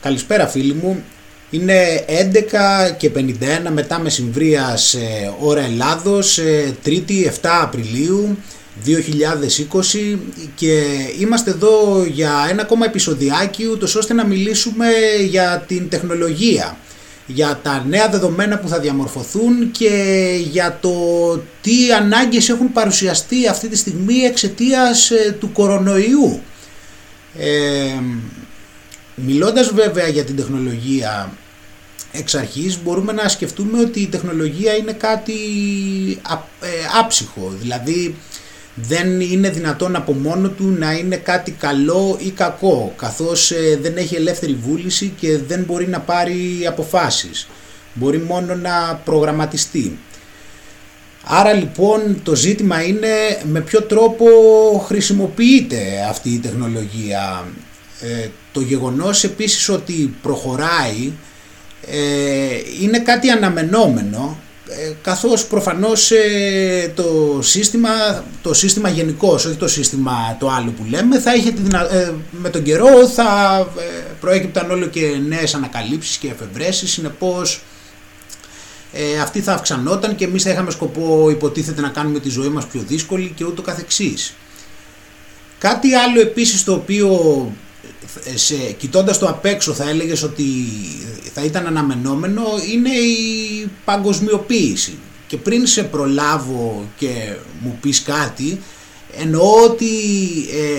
Καλησπέρα φίλοι μου. Είναι 11 και 51 μετά μεσημβρίας ε, ώρα Ελλάδος, ε, 3η 7 Απριλίου 2020 και είμαστε εδώ για ένα ακόμα επεισοδιάκι ούτως ώστε να μιλήσουμε για την τεχνολογία για τα νέα δεδομένα που θα διαμορφωθούν και για το τι ανάγκες έχουν παρουσιαστεί αυτή τη στιγμή εξαιτίας ε, του κορονοϊού. Ε, μιλώντας βέβαια για την τεχνολογία εξ αρχής μπορούμε να σκεφτούμε ότι η τεχνολογία είναι κάτι ε, άψυχο, δηλαδή δεν είναι δυνατόν από μόνο του να είναι κάτι καλό ή κακό καθώς ε, δεν έχει ελεύθερη βούληση και δεν μπορεί να πάρει αποφάσεις. Μπορεί μόνο να προγραμματιστεί. Άρα λοιπόν το ζήτημα είναι με ποιο τρόπο χρησιμοποιείται αυτή η τεχνολογία. Ε, το γεγονός επίσης ότι προχωράει ε, είναι κάτι αναμενόμενο ε, καθώς προφανώς ε, το σύστημα, το σύστημα γενικώς, όχι το σύστημα το άλλο που λέμε, θα είχε τη ε, με τον καιρό θα προέκυπταν όλο και νέες ανακαλύψεις και εφευρέσεις, συνεπώς ε, αυτή θα αυξανόταν και εμείς θα είχαμε σκοπό υποτίθεται να κάνουμε τη ζωή μας πιο δύσκολη και ούτω καθεξής. Κάτι άλλο επίσης το οποίο σε, κοιτώντας το απ' έξω θα έλεγες ότι θα ήταν αναμενόμενο είναι η παγκοσμιοποίηση και πριν σε προλάβω και μου πεις κάτι εννοώ ότι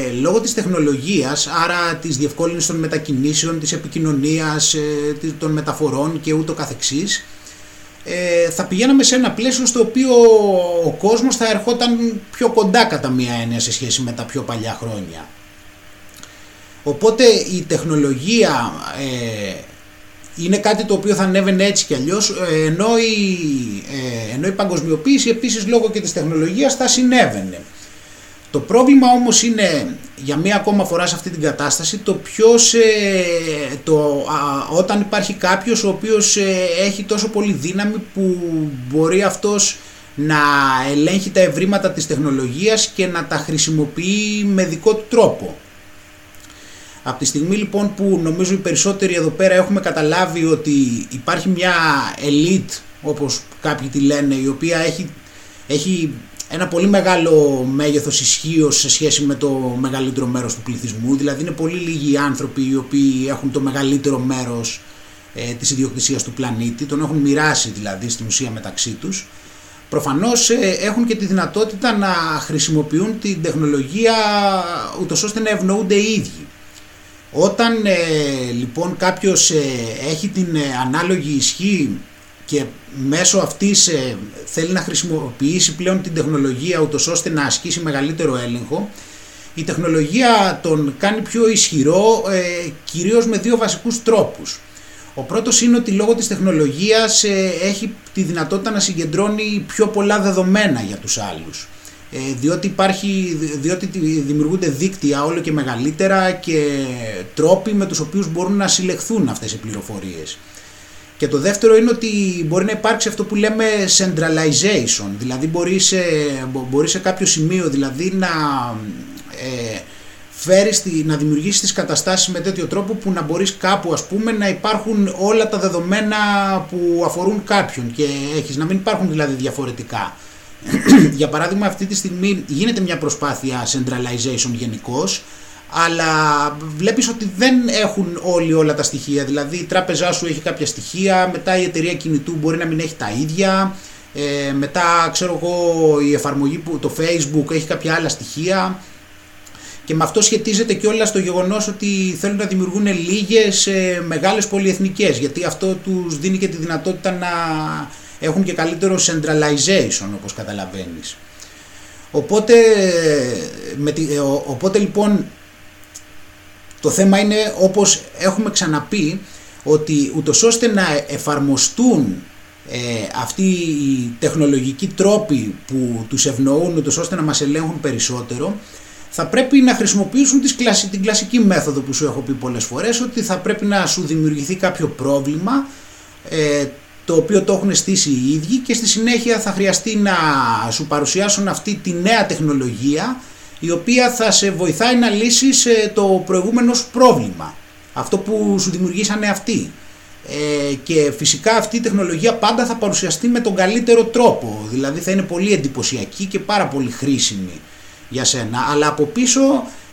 ε, λόγω της τεχνολογίας άρα της διευκόλυνσης των μετακινήσεων, της επικοινωνίας, ε, των μεταφορών και ούτω καθεξής ε, θα πηγαίναμε σε ένα πλαίσιο στο οποίο ο κόσμος θα ερχόταν πιο κοντά κατά μία έννοια σε σχέση με τα πιο παλιά χρόνια. Οπότε η τεχνολογία ε, είναι κάτι το οποίο θα ανέβαινε έτσι κι αλλιώς, ε, ενώ η, ε, ενώ η παγκοσμιοποίηση επίσης λόγω και της τεχνολογίας θα συνέβαινε. Το πρόβλημα όμως είναι για μία ακόμα φορά σε αυτή την κατάσταση το ποιος, ε, το, όταν υπάρχει κάποιος ο οποίος έχει τόσο πολύ δύναμη που μπορεί αυτός να ελέγχει τα ευρήματα της τεχνολογίας και να τα χρησιμοποιεί με δικό του τρόπο. Από τη στιγμή λοιπόν που νομίζω οι περισσότεροι εδώ πέρα έχουμε καταλάβει ότι υπάρχει μια elite όπως κάποιοι τη λένε η οποία έχει, έχει ένα πολύ μεγάλο μέγεθος ισχύω σε σχέση με το μεγαλύτερο μέρος του πληθυσμού. Δηλαδή είναι πολύ λίγοι άνθρωποι οι οποίοι έχουν το μεγαλύτερο μέρος ε, της ιδιοκτησίας του πλανήτη. Τον έχουν μοιράσει δηλαδή στην ουσία μεταξύ τους. Προφανώς ε, έχουν και τη δυνατότητα να χρησιμοποιούν την τεχνολογία ούτως ώστε να ευνοούνται οι ίδιοι όταν ε, λοιπόν κάποιος ε, έχει την ε, ανάλογη ισχύ και μέσω αυτής θέλει να χρησιμοποιήσει πλέον την τεχνολογία ούτως ώστε να ασκήσει μεγαλύτερο έλεγχο, η τεχνολογία τον κάνει πιο ισχυρό κυρίως με δύο βασικούς τρόπους. Ο πρώτος είναι ότι λόγω της τεχνολογίας έχει τη δυνατότητα να συγκεντρώνει πιο πολλά δεδομένα για τους άλλους. Ε, διότι, υπάρχει, διότι δημιουργούνται δίκτυα όλο και μεγαλύτερα και τρόποι με τους οποίους μπορούν να συλλεχθούν αυτές οι πληροφορίες. Και το δεύτερο είναι ότι μπορεί να υπάρξει αυτό που λέμε centralization, δηλαδή μπορεί σε, μπορεί σε κάποιο σημείο δηλαδή να ε, φέρεις, να δημιουργήσεις τις καταστάσεις με τέτοιο τρόπο που να μπορείς κάπου ας πούμε να υπάρχουν όλα τα δεδομένα που αφορούν κάποιον και έχεις να μην υπάρχουν δηλαδή διαφορετικά. Για παράδειγμα αυτή τη στιγμή γίνεται μια προσπάθεια centralization γενικώς, αλλά βλέπεις ότι δεν έχουν όλοι όλα τα στοιχεία. Δηλαδή η τράπεζά σου έχει κάποια στοιχεία, μετά η εταιρεία κινητού μπορεί να μην έχει τα ίδια, ε, μετά ξέρω εγώ η εφαρμογή που το facebook έχει κάποια άλλα στοιχεία και με αυτό σχετίζεται και όλα στο γεγονός ότι θέλουν να δημιουργούν λίγες ε, μεγάλες πολυεθνικές γιατί αυτό τους δίνει και τη δυνατότητα να έχουν και καλύτερο centralization όπως καταλαβαίνεις. Οπότε, με τη, ε, οπότε λοιπόν το θέμα είναι όπως έχουμε ξαναπεί ότι ούτως ώστε να εφαρμοστούν ε, αυτοί οι τεχνολογικοί τρόποι που τους ευνοούν ούτως ώστε να μας ελέγχουν περισσότερο θα πρέπει να χρησιμοποιήσουν τις την κλασική μέθοδο που σου έχω πει πολλές φορές ότι θα πρέπει να σου δημιουργηθεί κάποιο πρόβλημα ε, το οποίο το έχουν στήσει οι ίδιοι και στη συνέχεια θα χρειαστεί να σου παρουσιάσουν αυτή τη νέα τεχνολογία η οποία θα σε βοηθάει να λύσεις ε, το προηγούμενο σου πρόβλημα. Αυτό που σου δημιουργήσανε αυτοί. Ε, και φυσικά αυτή η τεχνολογία πάντα θα παρουσιαστεί με τον καλύτερο τρόπο. Δηλαδή θα είναι πολύ εντυπωσιακή και πάρα πολύ χρήσιμη για σένα. Αλλά από πίσω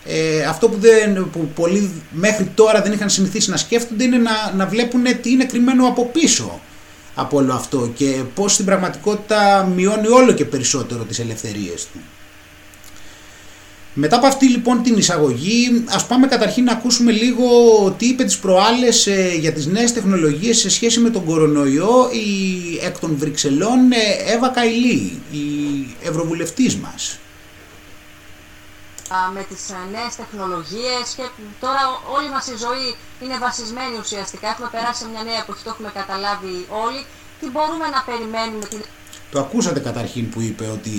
ε, αυτό που, δεν, που πολλοί μέχρι τώρα δεν είχαν συνηθίσει να σκέφτονται είναι να, να βλέπουν τι είναι κρυμμένο από πίσω από όλο αυτό και πώς στην πραγματικότητα μειώνει όλο και περισσότερο τις ελευθερίες του. Μετά από αυτή λοιπόν την εισαγωγή, ας πάμε καταρχήν να ακούσουμε λίγο τι είπε τις προάλλες ε, για τις νέες τεχνολογίες σε σχέση με τον κορονοϊό η εκ των Βρυξελών ε, Εύα Καηλή, η ευρωβουλευτής μας με τις ε, νέες τεχνολογίες και τώρα όλη μας η ζωή είναι βασισμένη ουσιαστικά. Έχουμε περάσει σε μια νέα εποχή, το έχουμε καταλάβει όλοι. Τι μπορούμε να περιμένουμε. Την... Το ακούσατε καταρχήν που είπε ότι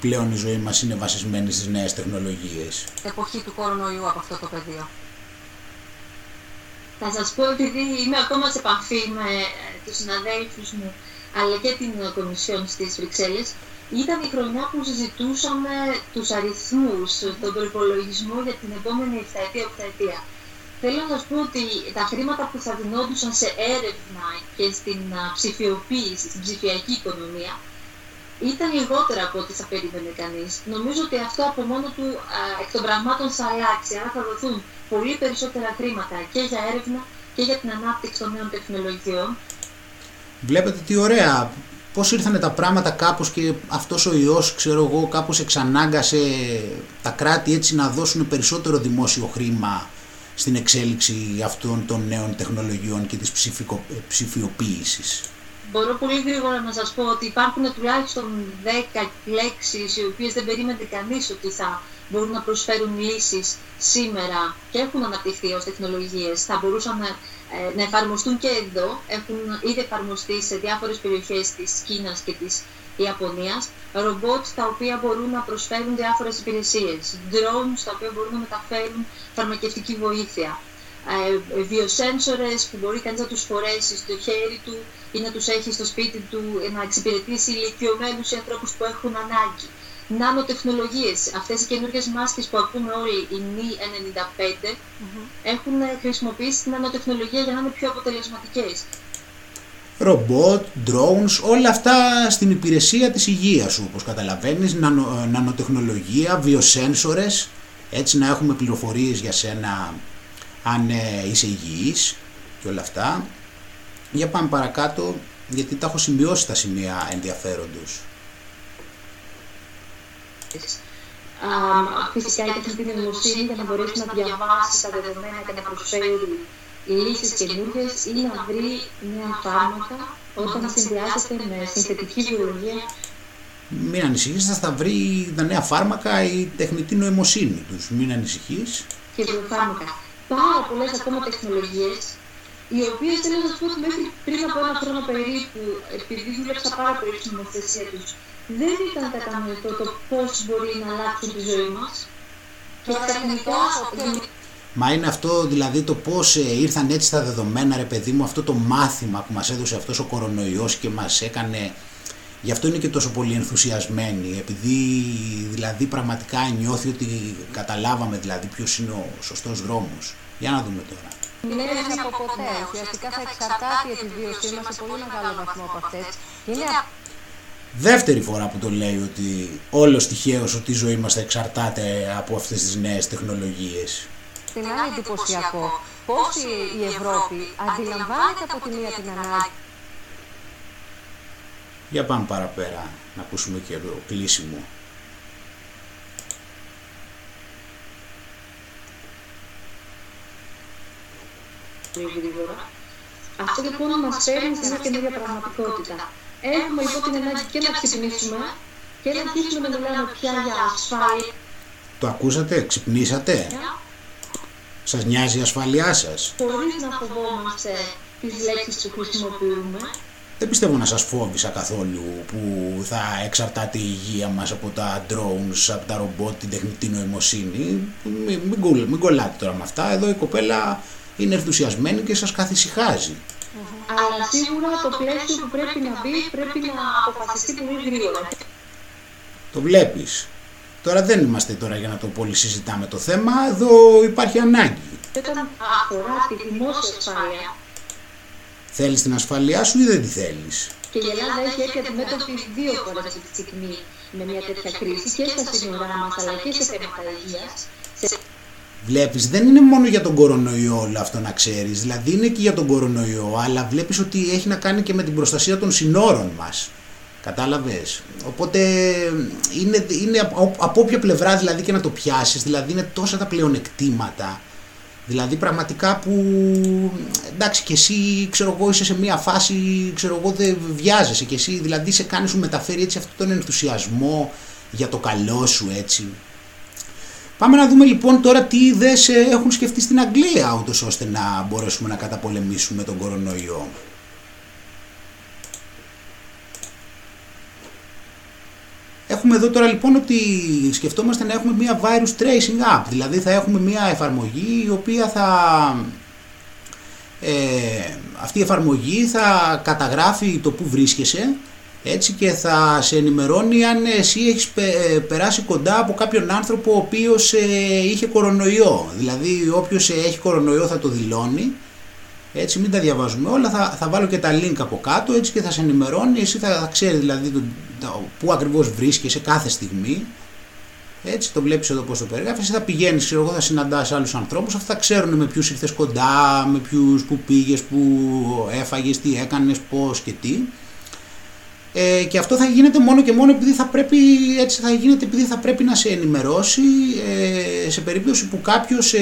πλέον η ζωή μας είναι βασισμένη στις νέες τεχνολογίες. Εποχή του κορονοϊού από αυτό το πεδίο. Θα σας πω επειδή είμαι ακόμα σε επαφή με ε, τους συναδέλφους μου αλλά και την Κομισιόν στις Βρυξέλλες, ήταν η χρονιά που συζητούσαμε τους αριθμούς, τον προπολογισμό για την επόμενη 7ετία, Θέλω να σας πω ότι τα χρήματα που θα δινόντουσαν σε έρευνα και στην ψηφιοποίηση, στην ψηφιακή οικονομία, ήταν λιγότερα από ό,τι θα περίμενε κανείς. Νομίζω ότι αυτό από μόνο του εκ των πραγμάτων θα αλλάξει, άρα θα δοθούν πολύ περισσότερα χρήματα και για έρευνα και για την ανάπτυξη των νέων τεχνολογιών. Βλέπετε τι ωραία πώς ήρθανε τα πράγματα κάπως και αυτός ο ιός, ξέρω εγώ, κάπως εξανάγκασε τα κράτη έτσι να δώσουν περισσότερο δημόσιο χρήμα στην εξέλιξη αυτών των νέων τεχνολογιών και της ψηφικο... ψηφιοποίησης. Μπορώ πολύ γρήγορα να σας πω ότι υπάρχουν τουλάχιστον 10 λέξεις οι οποίες δεν περίμενε κανείς ότι θα μπορούν να προσφέρουν λύσεις σήμερα και έχουν αναπτυχθεί ως τεχνολογίες. Θα μπορούσαν να ε, να εφαρμοστούν και εδώ. Έχουν ήδη εφαρμοστεί σε διάφορες περιοχές της Κίνας και της Ιαπωνίας ρομπότ τα οποία μπορούν να προσφέρουν διάφορες υπηρεσίες, drones τα οποία μπορούν να μεταφέρουν φαρμακευτική βοήθεια, ε, βιοσένσορες που μπορεί κανείς να τους φορέσει στο χέρι του ή να τους έχει στο σπίτι του να εξυπηρετήσει ηλικιωμένους ή ανθρώπους που έχουν ανάγκη νανοτεχνολογίες. Αυτές οι καινούργιες μάσκες που ακούμε όλοι, οι νη 95, mm-hmm. έχουν χρησιμοποιήσει την νανοτεχνολογία για να είναι πιο αποτελεσματικές. Ρομπότ, drones, όλα αυτά στην υπηρεσία της υγείας σου, όπως καταλαβαίνεις, νανο, νανοτεχνολογία, βιοσένσορες, έτσι να έχουμε πληροφορίες για σένα αν ε, είσαι υγιής και όλα αυτά. Για πάμε παρακάτω, γιατί τα έχω συμπιώσει τα σημεία ενδιαφέροντος φυσικά η τεχνητή νοημοσύνη για να μπορέσει να διαβάσεις τα δεδομένα και να προσφέρει λύσεις καινούργιες ή να βρεις νέα φάρμακα όταν συνδυάζεται με συνθετική βιολογία. Μην ανησυχείς, θα βρει τα νέα φάρμακα η τεχνητή νοημοσύνη τους. Μην ανησυχείς. Και βιοφάρμακα. Πάρα πολλές ακόμα τεχνολογίες, οι οποίες θέλω να σα πω ότι μέχρι πριν από ένα χρόνο περίπου, επειδή δούλεψα πάρα πολύ στην νομοθεσία τους, δεν ήταν κατανοητό το πώς μπορεί να αλλάξει τη ζωή μας. Και τεχνικά Μα είναι αυτό δηλαδή το πώς ε, ήρθαν έτσι τα δεδομένα ρε παιδί μου αυτό το μάθημα που μας έδωσε αυτός ο κορονοϊός και μας έκανε γι' αυτό είναι και τόσο πολύ ενθουσιασμένοι επειδή δηλαδή πραγματικά νιώθει ότι καταλάβαμε δηλαδή ποιος είναι ο σωστός δρόμος. Για να δούμε τώρα. Είναι από ποτέ. Ουσιαστικά θα εξαρτάται η επιβίωσή μας σε πολύ μεγάλο βαθμό από αυτές. Είναι δεύτερη φορά που το λέει ότι όλος τυχαίο ότι η ζωή μας θα εξαρτάται από αυτές τις νέες τεχνολογίες. Είναι άλλο εντυπωσιακό πώς η Ευρώπη αντιλαμβάνεται από τη μία την ανάγκη. Για πάμε παραπέρα να ακούσουμε και το κλείσιμο. Αυτό λοιπόν μας φέρνει σε μια καινούργια πραγματικότητα. Έχουμε λοιπόν την ανάγκη και να ξυπνήσουμε και να αρχίσουμε να μιλάμε πια για ασφάλεια. Το ακούσατε, ξυπνήσατε; Yeah. Σας νοιάζει η ασφάλειά σας; Χωρίς να φοβόμαστε τις λέξεις που χρησιμοποιούμε. Δεν πιστεύω να σας φόβησα καθόλου που θα εξαρτάται η υγεία μας από τα drones, από τα ρομπότ, την τεχνητή νοημοσύνη. Μην, μην, μην κολλάτε τώρα με αυτά. Εδώ η κοπέλα είναι ενθουσιασμένη και σας καθησυχάζει. Αλλά σίγουρα το πλαίσιο που πρέπει να μπει πρέπει να αποφασιστεί πολύ γρήγορα. Το βλέπεις. Τώρα δεν είμαστε τώρα για να το πολύ συζητάμε το θέμα, εδώ υπάρχει ανάγκη. Και όταν αφορά τη δημόσια ασφάλεια. Θέλεις την ασφάλειά σου ή δεν τη θέλεις; Και η Ελλάδα έχει έρθει αντιμέτωπη δύο φορές αυτή τη στιγμή με μια τέτοια κρίση και στα σύνορά μας αλλά και σε θέματα υγείας. Βλέπεις, δεν είναι μόνο για τον κορονοϊό όλο αυτό να ξέρεις, δηλαδή είναι και για τον κορονοϊό, αλλά βλέπεις ότι έχει να κάνει και με την προστασία των συνόρων μας. Κατάλαβες; Οπότε είναι, είναι από, από όποια πλευρά δηλαδή και να το πιάσεις, δηλαδή είναι τόσα τα πλεονεκτήματα. Δηλαδή πραγματικά που εντάξει και εσύ ξέρω εγώ είσαι σε μια φάση ξέρω εγώ δεν βιάζεσαι και εσύ δηλαδή σε κάνεις σου μεταφέρει έτσι αυτόν τον ενθουσιασμό για το καλό σου έτσι. Πάμε να δούμε λοιπόν τώρα τι ιδέες ε, έχουν σκεφτεί στην Αγγλία ούτως ώστε να μπορέσουμε να καταπολεμήσουμε τον κορονοϊό. Έχουμε εδώ τώρα λοιπόν ότι σκεφτόμαστε να έχουμε μια virus tracing app, δηλαδή θα έχουμε μια εφαρμογή η οποία θα... Ε, αυτή η εφαρμογή θα καταγράφει το που βρίσκεσαι έτσι και θα σε ενημερώνει αν εσύ έχεις ε, περάσει κοντά από κάποιον άνθρωπο ο οποίος ε, είχε κορονοϊό. Δηλαδή όποιος έχει κορονοϊό θα το δηλώνει έτσι μην τα διαβάζουμε όλα, θα, θα βάλω και τα link από κάτω έτσι και θα σε ενημερώνει, εσύ θα, θα ξέρεις δηλαδή το, το, πού ακριβώς βρίσκεσαι κάθε στιγμή. Έτσι το βλέπεις εδώ πώς το περιγράφεις, εσύ θα πηγαίνεις, ξέρω εγώ θα συναντάς άλλους ανθρώπους, αυτά θα ξέρουν με ποιους ήρθες κοντά, με ποιους που πήγες, που έφαγες, τι έκανες, πώς και τι. Ε, και αυτό θα γίνεται μόνο και μόνο επειδή θα πρέπει, έτσι θα γίνεται επειδή θα πρέπει να σε ενημερώσει ε, σε περίπτωση που κάποιος ε,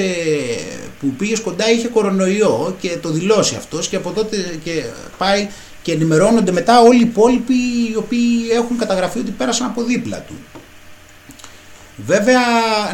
που πήγες κοντά είχε κορονοϊό και το δηλώσει αυτός και από τότε και πάει και ενημερώνονται μετά όλοι οι υπόλοιποι οι οποίοι έχουν καταγραφεί ότι πέρασαν από δίπλα του. Βέβαια,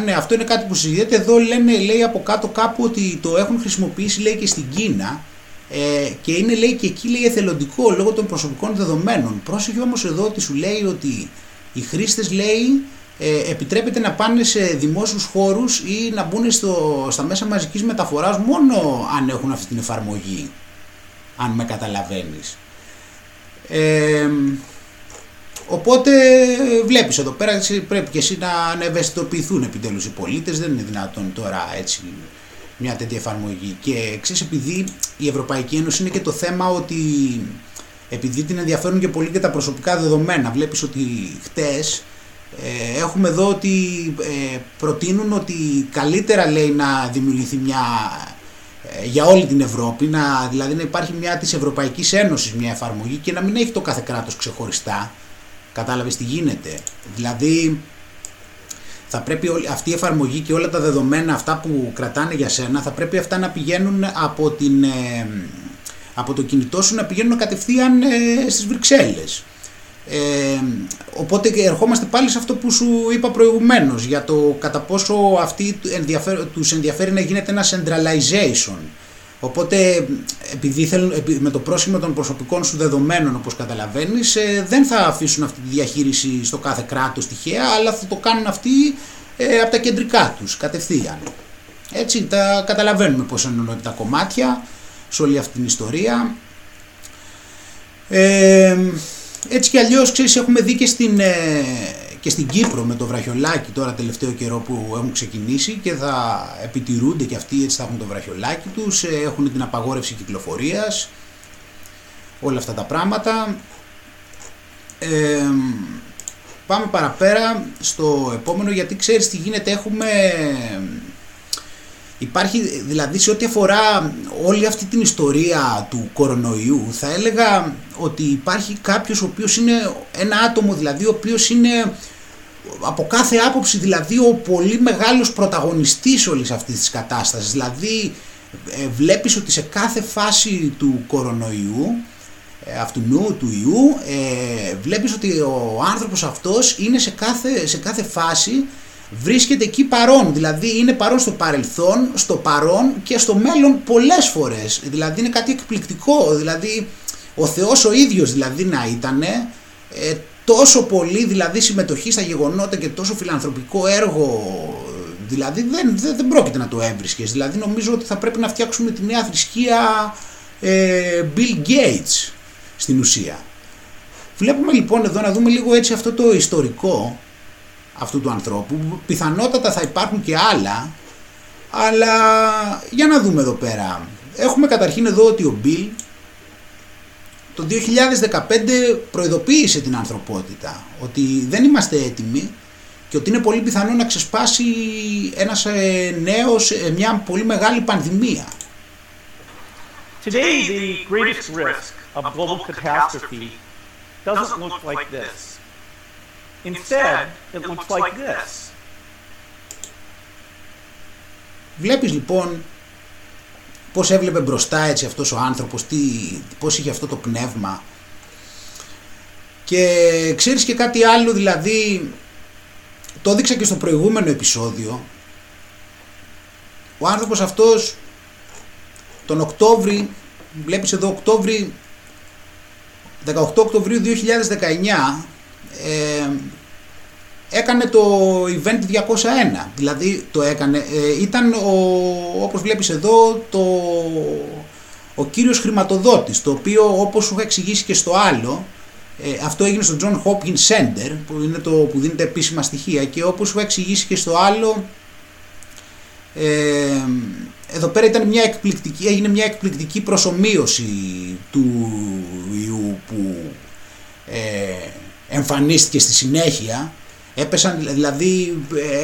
ναι, αυτό είναι κάτι που συζητιέται. Εδώ λένε, λέει από κάτω κάπου ότι το έχουν χρησιμοποιήσει λέει και στην Κίνα ε, και είναι λέει και εκεί λέει εθελοντικό λόγω των προσωπικών δεδομένων. Πρόσεχε όμως εδώ ότι σου λέει ότι οι χρήστες λέει ε, επιτρέπεται να πάνε σε δημόσιους χώρους ή να μπουν στο, στα μέσα μαζικής μεταφοράς μόνο αν έχουν αυτή την εφαρμογή. Αν με καταλαβαίνεις. Ε, οπότε βλέπεις εδώ πέρα πρέπει και εσύ να ευαισθητοποιηθούν επιτέλους οι πολίτες. Δεν είναι δυνατόν τώρα έτσι μια τέτοια εφαρμογή. Και ξέρεις, επειδή η Ευρωπαϊκή Ένωση είναι και το θέμα ότι επειδή την ενδιαφέρουν και πολύ και τα προσωπικά δεδομένα, βλέπεις ότι χτες ε, έχουμε εδώ ότι ε, προτείνουν ότι καλύτερα λέει να δημιουργηθεί μια ε, για όλη την Ευρώπη, να, δηλαδή να υπάρχει μια της Ευρωπαϊκής Ένωσης μια εφαρμογή και να μην έχει το κάθε κράτος ξεχωριστά. Κατάλαβες τι γίνεται. Δηλαδή θα πρέπει αυτή η εφαρμογή και όλα τα δεδομένα αυτά που κρατάνε για σένα θα πρέπει αυτά να πηγαίνουν από, την, ε, από το κινητό σου να πηγαίνουν κατευθείαν ε, στις Βρυξέλλες. Ε, οπότε ερχόμαστε πάλι σε αυτό που σου είπα προηγουμένως για το κατά πόσο αυτοί τους ενδιαφέρει να γίνεται ένα centralization Οπότε, επειδή θέλουν, με το πρόσημο των προσωπικών σου δεδομένων, όπως καταλαβαίνεις, ε, δεν θα αφήσουν αυτή τη διαχείριση στο κάθε κράτος τυχαία, αλλά θα το κάνουν αυτοί ε, από τα κεντρικά τους, κατευθείαν. Έτσι, τα καταλαβαίνουμε πώς εννοούνται τα κομμάτια σε όλη αυτή την ιστορία. Ε, έτσι κι αλλιώς, ξέρεις, έχουμε δει και στην, ε, και στην Κύπρο με το βραχιολάκι τώρα τελευταίο καιρό που έχουν ξεκινήσει και θα επιτηρούνται και αυτοί έτσι θα έχουν το βραχιολάκι τους, ε, έχουν την απαγόρευση κυκλοφορίας, όλα αυτά τα πράγματα. Ε, πάμε παραπέρα στο επόμενο γιατί ξέρεις τι γίνεται, έχουμε... Υπάρχει δηλαδή σε ό,τι αφορά όλη αυτή την ιστορία του κορονοϊού θα έλεγα ότι υπάρχει κάποιος ο οποίος είναι ένα άτομο δηλαδή ο οποίος είναι από κάθε άποψη δηλαδή ο πολύ μεγάλος πρωταγωνιστής όλης αυτής της κατάστασης. Δηλαδή ε, βλέπεις ότι σε κάθε φάση του κορονοϊού, ε, αυτού του ιού, ε, βλέπεις ότι ο άνθρωπος αυτός είναι σε κάθε, σε κάθε φάση βρίσκεται εκεί παρόν, δηλαδή είναι παρόν στο παρελθόν, στο παρόν και στο μέλλον πολλές φορές. Δηλαδή είναι κάτι εκπληκτικό, δηλαδή ο Θεός ο ίδιος δηλαδή να ήτανε, ε, τόσο πολύ δηλαδή συμμετοχή στα γεγονότα και τόσο φιλανθρωπικό έργο δηλαδή δεν, δεν, δεν πρόκειται να το έβρισκες. Δηλαδή νομίζω ότι θα πρέπει να φτιάξουμε τη νέα θρησκεία ε, Bill Gates στην ουσία. Βλέπουμε λοιπόν εδώ να δούμε λίγο έτσι αυτό το ιστορικό αυτού του ανθρώπου πιθανότατα θα υπάρχουν και άλλα Αλλά για να δούμε εδώ πέρα. Έχουμε καταρχήν εδώ ότι ο Μπιλ το 2015 προειδοποίησε την ανθρωπότητα ότι δεν είμαστε έτοιμοι και ότι είναι πολύ πιθανό να ξεσπάσει ένας ε, νέος, ε, μια πολύ μεγάλη πανδημία. Today the greatest risk of global catastrophe doesn't look like this. Instead, it looks like this. Βλέπεις λοιπόν πώς έβλεπε μπροστά έτσι αυτός ο άνθρωπος, τι, πώς είχε αυτό το πνεύμα. Και ξέρεις και κάτι άλλο, δηλαδή, το έδειξα και στο προηγούμενο επεισόδιο, ο άνθρωπος αυτός τον Οκτώβρη, βλέπεις εδώ Οκτώβρη, 18 Οκτωβρίου 2019, ε, έκανε το event 201 δηλαδή το έκανε. Ε, ήταν ο, όπως βλέπεις εδώ το, ο κύριος χρηματοδότης το οποίο όπως σου είχα εξηγήσει και στο άλλο ε, αυτό έγινε στο John Hopkins Center που είναι το που δίνεται επίσημα στοιχεία και όπως σου είχα εξηγήσει και στο άλλο ε, εδώ πέρα ήταν μια εκπληκτική, έγινε μια εκπληκτική προσωμείωση του ιού που ε, εμφανίστηκε στη συνέχεια έπεσαν, δηλαδή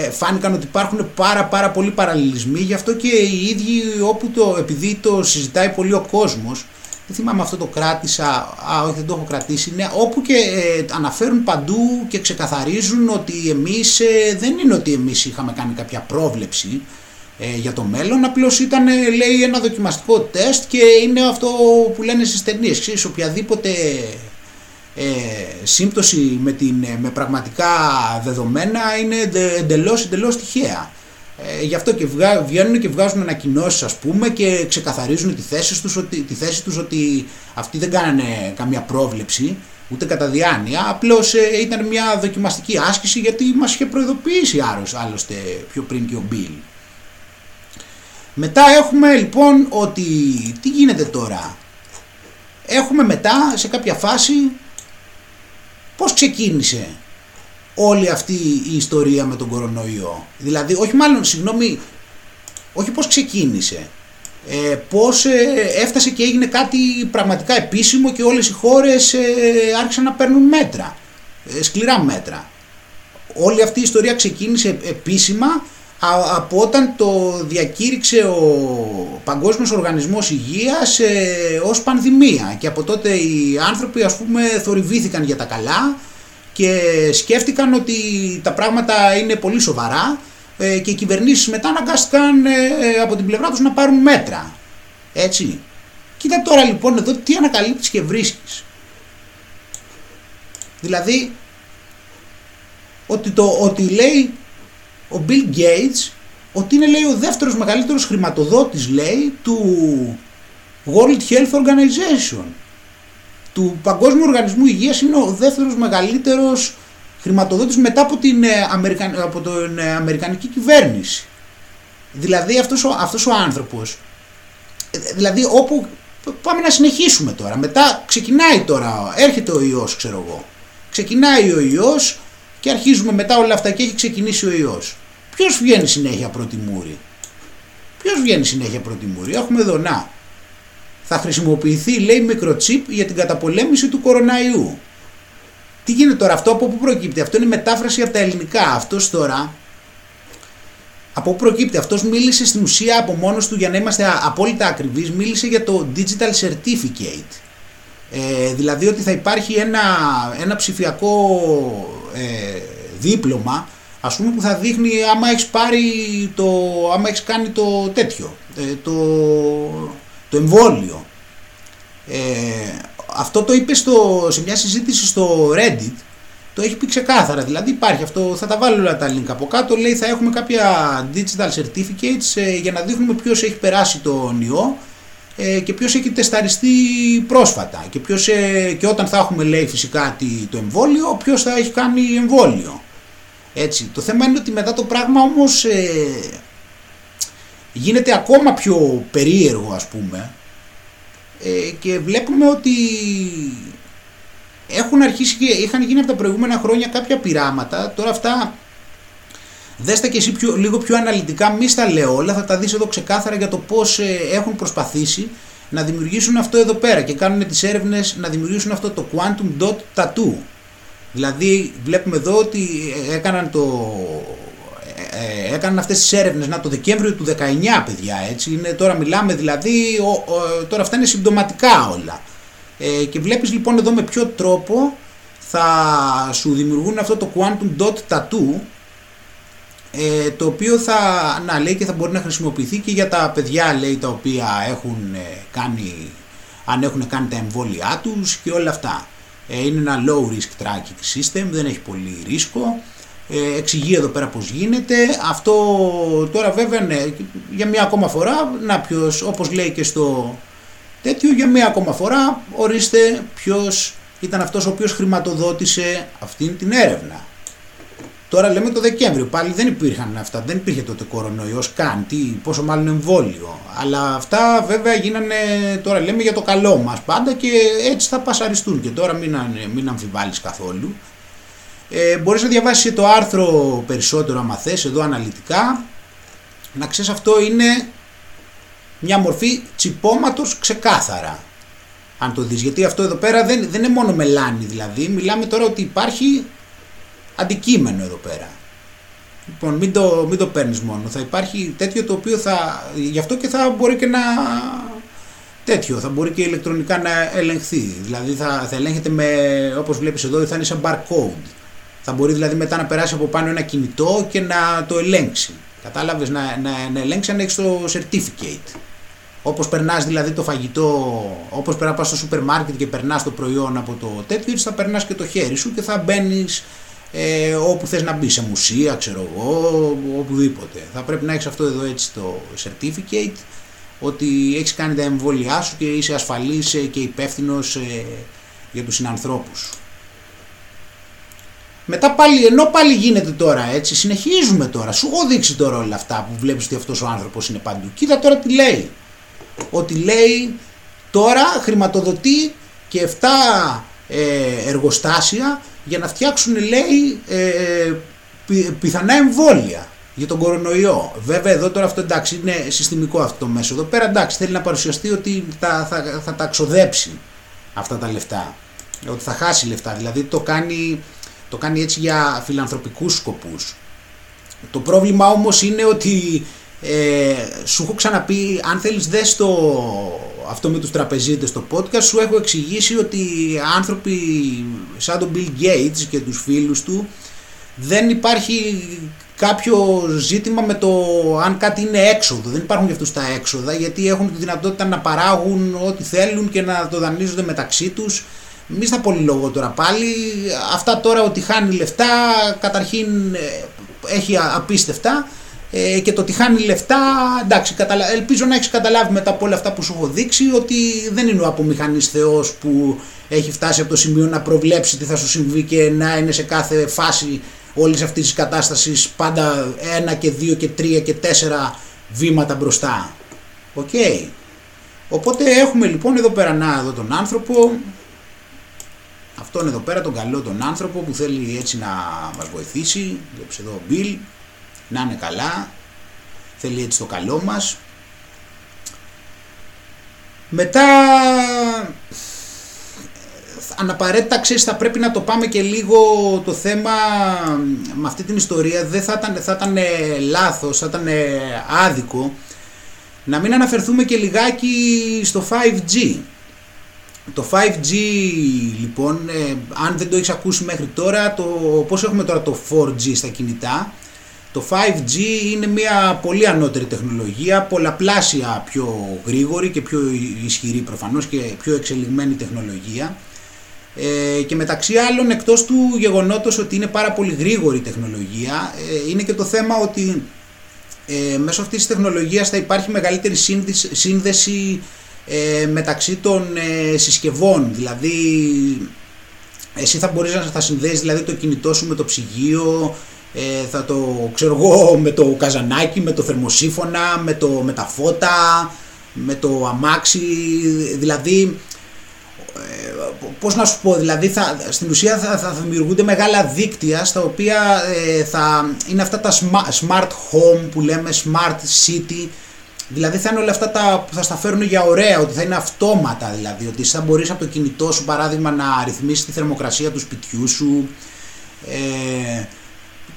ε, φάνηκαν ότι υπάρχουν πάρα πάρα πολλοί παραλληλισμοί. Γι' αυτό και οι ίδιοι όπου το, επειδή το συζητάει πολύ ο κόσμος δεν θυμάμαι αυτό το κράτησα, α όχι δεν το έχω κρατήσει, είναι όπου και ε, αναφέρουν παντού και ξεκαθαρίζουν ότι εμείς ε, δεν είναι ότι εμείς είχαμε κάνει κάποια πρόβλεψη για το μέλλον, απλώς ήταν λέει ένα δοκιμαστικό τεστ και είναι αυτό που λένε στις ταινίες, ξέρεις οποιαδήποτε ε, σύμπτωση με, την, με πραγματικά δεδομένα είναι εντελώς, εντελώς τυχαία. Ε, γι' αυτό και βγαίνουν και βγάζουν ανακοινώσεις ας πούμε και ξεκαθαρίζουν τη θέση, τους, ότι, τη θέση τους ότι αυτοί δεν κάνανε καμία πρόβλεψη ούτε κατά διάνοια, απλώς ε, ήταν μια δοκιμαστική άσκηση γιατί μας είχε προειδοποιήσει άλλωστε πιο πριν και ο Μπίλ. Μετά έχουμε λοιπόν ότι τι γίνεται τώρα. Έχουμε μετά σε κάποια φάση πώς ξεκίνησε όλη αυτή η ιστορία με τον κορονοϊό; Δηλαδή, όχι μάλλον, συγγνώμη, όχι πώς ξεκίνησε. Ε, πώς ε, έφτασε και έγινε κάτι πραγματικά επίσημο και όλες οι χώρες ε, άρχισαν να παίρνουν μέτρα, ε, σκληρά μέτρα. Όλη αυτή η ιστορία ξεκίνησε επίσημα από όταν το διακήρυξε ο Παγκόσμιος Οργανισμός Υγείας ε, ως πανδημία και από τότε οι άνθρωποι ας πούμε θορυβήθηκαν για τα καλά και σκέφτηκαν ότι τα πράγματα είναι πολύ σοβαρά ε, και οι κυβερνήσεις μετά αναγκάστηκαν ε, από την πλευρά τους να πάρουν μέτρα. Έτσι. Κοίτα τώρα λοιπόν εδώ τι ανακαλύπτεις και βρίσκεις. Δηλαδή ότι, το, ότι λέει ο Bill Gates ότι είναι λέει ο δεύτερος μεγαλύτερος χρηματοδότης λέει του World Health Organization. Του Παγκόσμιου Οργανισμού Υγείας είναι ο δεύτερος μεγαλύτερος χρηματοδότης μετά από την, ε, από την ε, Αμερικανική κυβέρνηση. Δηλαδή αυτός ο, αυτός ο άνθρωπος, ε, δηλαδή όπου πάμε να συνεχίσουμε τώρα, μετά ξεκινάει τώρα, έρχεται ο ιός ξέρω εγώ, ξεκινάει ο ιός και αρχίζουμε μετά όλα αυτά και έχει ξεκινήσει ο ιός. Ποιος βγαίνει συνέχεια πρώτη μούρη; Ποιος βγαίνει συνέχεια πρώτη μούρη; Έχουμε εδώ να. Θα χρησιμοποιηθεί λέει μικροτσίπ για την καταπολέμηση του κοροναϊού. Τι γίνεται τώρα αυτό από πού προκύπτει; Αυτό είναι μετάφραση από τα ελληνικά. Αυτός τώρα από πού προκύπτει; Αυτός μίλησε στην ουσία από μόνος του για να είμαστε απόλυτα ακριβείς μίλησε για το digital certificate. Ε, δηλαδή ότι θα υπάρχει ένα, ένα ψηφιακό ε, δίπλωμα ας πούμε που θα δείχνει άμα έχεις πάρει το, άμα έχεις κάνει το τέτοιο, ε, το, το εμβόλιο. Ε, αυτό το είπες στο, σε μια συζήτηση στο Reddit, το έχει πει ξεκάθαρα, δηλαδή υπάρχει αυτό, θα τα βάλω όλα τα link από κάτω, λέει θα έχουμε κάποια digital certificates ε, για να δείχνουμε ποιος έχει περάσει τον ιό ε, και ποιος έχει τεσταριστεί πρόσφατα και, ποιος, ε, και όταν θα έχουμε λέει φυσικά το εμβόλιο, ποιος θα έχει κάνει εμβόλιο. Έτσι. Το θέμα είναι ότι μετά το πράγμα όμως ε, γίνεται ακόμα πιο περίεργο ας πούμε ε, και βλέπουμε ότι έχουν αρχίσει και είχαν γίνει από τα προηγούμενα χρόνια κάποια πειράματα τώρα αυτά Δέστε και εσύ πιο, λίγο πιο αναλυτικά, μη στα λέω όλα, θα τα δεις εδώ ξεκάθαρα για το πώς ε, έχουν προσπαθήσει να δημιουργήσουν αυτό εδώ πέρα και κάνουν τις έρευνες να δημιουργήσουν αυτό το quantum dot tattoo. Δηλαδή βλέπουμε εδώ ότι έκαναν το ε, έκαναν αυτές τις έρευνες να το Δεκέμβριο του 19 παιδιά έτσι είναι, τώρα μιλάμε δηλαδή τώρα αυτά είναι συμπτωματικά όλα ε, και βλέπεις λοιπόν εδώ με ποιο τρόπο θα σου δημιουργούν αυτό το quantum dot tattoo ε, το οποίο θα να, λέει και θα μπορεί να χρησιμοποιηθεί και για τα παιδιά λέει τα οποία έχουν ε, κάνει αν έχουν κάνει τα εμβόλια τους και όλα αυτά. Ε, είναι ένα low risk tracking system δεν έχει πολύ ρίσκο. Ε, εξηγεί εδώ πέρα πως γίνεται. Αυτό τώρα βέβαια ναι, για μια ακόμα φορά να ποιος όπως λέει και στο τέτοιο για μια ακόμα φορά ορίστε ποιος ήταν αυτός ο οποίος χρηματοδότησε αυτήν την έρευνα Τώρα λέμε το Δεκέμβριο, πάλι δεν υπήρχαν αυτά, δεν υπήρχε τότε κορονοϊός καν, τι, πόσο μάλλον εμβόλιο. Αλλά αυτά βέβαια γίνανε, τώρα λέμε για το καλό μας πάντα και έτσι θα πασαριστούν και τώρα μην, μην αμφιβάλλεις καθόλου. Ε, μπορείς να διαβάσεις το άρθρο περισσότερο άμα θες εδώ αναλυτικά. Να ξέρεις αυτό είναι μια μορφή τσιπώματος ξεκάθαρα. Αν το δεις, γιατί αυτό εδώ πέρα δεν, δεν είναι μόνο μελάνι δηλαδή, μιλάμε τώρα ότι υπάρχει αντικείμενο εδώ πέρα. Λοιπόν, μην το, μην το παίρνεις μόνο. Θα υπάρχει τέτοιο το οποίο θα. Γι' αυτό και θα μπορεί και να. Τέτοιο, θα μπορεί και ηλεκτρονικά να ελεγχθεί. Δηλαδή θα, θα ελέγχεται με, όπως βλέπεις εδώ, θα είναι σαν barcode. Θα μπορεί δηλαδή μετά να περάσει από πάνω ένα κινητό και να το ελέγξει. Κατάλαβες, να, να, να ελέγξει αν έχεις το certificate. Όπως περνάς δηλαδή το φαγητό, όπως περνάς στο σούπερ μάρκετ και περνάς το προϊόν από το τέτοιο, έτσι θα περνάς και το χέρι σου και θα μπαίνεις ε, όπου θες να μπει, σε μουσεία, ξέρω εγώ, οπουδήποτε. Θα πρέπει να έχεις αυτό εδώ έτσι το certificate, ότι έχεις κάνει τα εμβόλια σου και είσαι ασφαλής ε, και υπεύθυνος ε, για τους συνανθρώπους Μετά πάλι, ενώ πάλι γίνεται τώρα έτσι, συνεχίζουμε τώρα. Σου έχω δείξει τώρα όλα αυτά που βλέπεις ότι αυτός ο άνθρωπος είναι παντού. Κοίτα τώρα τι λέει. Ότι λέει τώρα χρηματοδοτεί και 7 ε, εργοστάσια για να φτιάξουν λέει ε, ε πιθανά εμβόλια για τον κορονοϊό. Βέβαια εδώ τώρα αυτό εντάξει είναι συστημικό αυτό το μέσο. Εδώ πέρα εντάξει θέλει να παρουσιαστεί ότι θα, θα, θα τα ξοδέψει αυτά τα λεφτά. Ότι θα χάσει λεφτά. Δηλαδή το κάνει, το κάνει έτσι για φιλανθρωπικούς σκοπούς. Το πρόβλημα όμως είναι ότι ε, σου έχω ξαναπεί, αν θέλεις δες το, αυτό με τους τραπεζίτες στο podcast, σου έχω εξηγήσει ότι άνθρωποι σαν τον Bill Gates και τους φίλους του δεν υπάρχει κάποιο ζήτημα με το αν κάτι είναι έξοδο. Δεν υπάρχουν για αυτούς τα έξοδα γιατί έχουν τη δυνατότητα να παράγουν ό,τι θέλουν και να το δανείζονται μεταξύ τους. Μη στα λόγο τώρα πάλι. Αυτά τώρα ότι χάνει λεφτά καταρχήν ε, έχει απίστευτα ε, και το ότι χάνει λεφτά, εντάξει, καταλα... ελπίζω να έχεις καταλάβει μετά από όλα αυτά που σου έχω δείξει ότι δεν είναι ο από μηχανής θεός που έχει φτάσει από το σημείο να προβλέψει τι θα σου συμβεί και να είναι σε κάθε φάση όλης αυτής της κατάστασης πάντα ένα και δύο και τρία και τέσσερα βήματα μπροστά. Ok. Okay. Οπότε έχουμε λοιπόν εδώ πέρα να εδώ τον άνθρωπο αυτόν εδώ πέρα τον καλό τον άνθρωπο που θέλει έτσι να μας βοηθήσει. Βλέπεις εδώ ο Μπιλ να είναι καλά, θέλει έτσι το καλό μας. Μετά αναπαραίτητα ξέρεις θα πρέπει να το πάμε και λίγο το θέμα με αυτή την ιστορία δεν θα ήταν, θα ήταν λάθος, θα ήταν άδικο να μην αναφερθούμε και λιγάκι στο 5G το 5G λοιπόν ε, αν δεν το έχεις ακούσει μέχρι τώρα το, πώς έχουμε τώρα το 4G στα κινητά το 5G είναι μια πολύ ανώτερη τεχνολογία, πολλαπλάσια πιο γρήγορη και πιο ισχυρή προφανώς και πιο εξελιγμένη τεχνολογία. Ε, και μεταξύ άλλων εκτός του γεγονότος ότι είναι πάρα πολύ γρήγορη τεχνολογία ε, είναι και το θέμα ότι ε, μέσω αυτής της τεχνολογίας θα υπάρχει μεγαλύτερη σύνδεση ε, μεταξύ των ε, συσκευών. Δηλαδή εσύ θα μπορείς να θα συνδέσεις δηλαδή το κινητό σου με το ψυγείο ε, θα το ξέρω εγώ με το καζανάκι, με το θερμοσύφωνα, με, το, με τα φώτα, με το αμάξι, δηλαδή ε, πώς να σου πω, δηλαδή θα, στην ουσία θα, θα δημιουργούνται μεγάλα δίκτυα στα οποία ε, θα είναι αυτά τα smart home που λέμε, smart city, δηλαδή θα είναι όλα αυτά τα που θα στα φέρουν για ωραία, ότι θα είναι αυτόματα δηλαδή, ότι θα μπορείς από το κινητό σου παράδειγμα να ρυθμίσεις τη θερμοκρασία του σπιτιού σου, ε,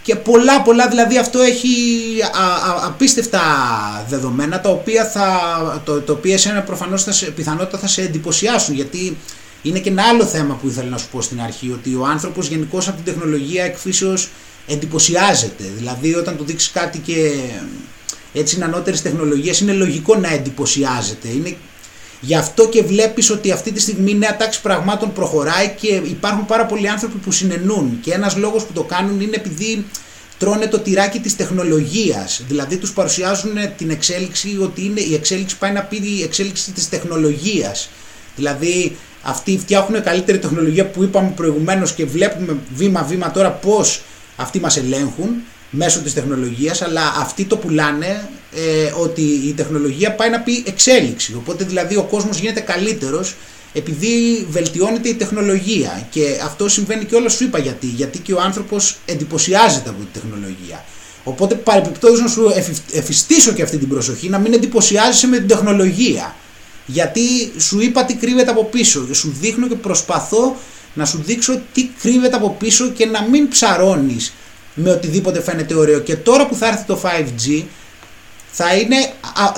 και πολλά πολλά δηλαδή αυτό έχει απίστευτα δεδομένα τα οποία θα, το, το οποία σε ένα προφανώς θα, πιθανότητα θα σε εντυπωσιάσουν γιατί είναι και ένα άλλο θέμα που ήθελα να σου πω στην αρχή ότι ο άνθρωπος γενικώς από την τεχνολογία εκφύσεως εντυπωσιάζεται. Δηλαδή όταν του δείξεις κάτι και έτσι είναι ανώτερες τεχνολογίες είναι λογικό να εντυπωσιάζεται. Είναι Γι' αυτό και βλέπεις ότι αυτή τη στιγμή η νέα τάξη πραγμάτων προχωράει και υπάρχουν πάρα πολλοί άνθρωποι που συνενούν και ένας λόγος που το κάνουν είναι επειδή τρώνε το τυράκι της τεχνολογίας. Δηλαδή τους παρουσιάζουν την εξέλιξη ότι είναι, η εξέλιξη πάει να πει η εξέλιξη της τεχνολογίας. Δηλαδή αυτοί φτιάχνουν καλύτερη τεχνολογία που είπαμε προηγουμένως και βλέπουμε βήμα-βήμα τώρα πώς αυτοί μας ελέγχουν μέσω της τεχνολογίας αλλά αυτοί το πουλάνε ε, ότι η τεχνολογία πάει να πει εξέλιξη. Οπότε δηλαδή ο κόσμος γίνεται καλύτερος επειδή βελτιώνεται η τεχνολογία. Και αυτό συμβαίνει και όλο σου είπα γιατί. Γιατί και ο άνθρωπος εντυπωσιάζεται από τη τεχνολογία. Οπότε παρεπιπτόντως να σου εφιστήσω και αυτή την προσοχή να μην εντυπωσιάζεσαι με την τεχνολογία. Γιατί σου είπα τι κρύβεται από πίσω σου δείχνω και προσπαθώ να σου δείξω τι κρύβεται από πίσω και να μην ψαρώνεις με οτιδήποτε φαίνεται ωραίο. Και τώρα που θα έρθει το 5G θα, είναι,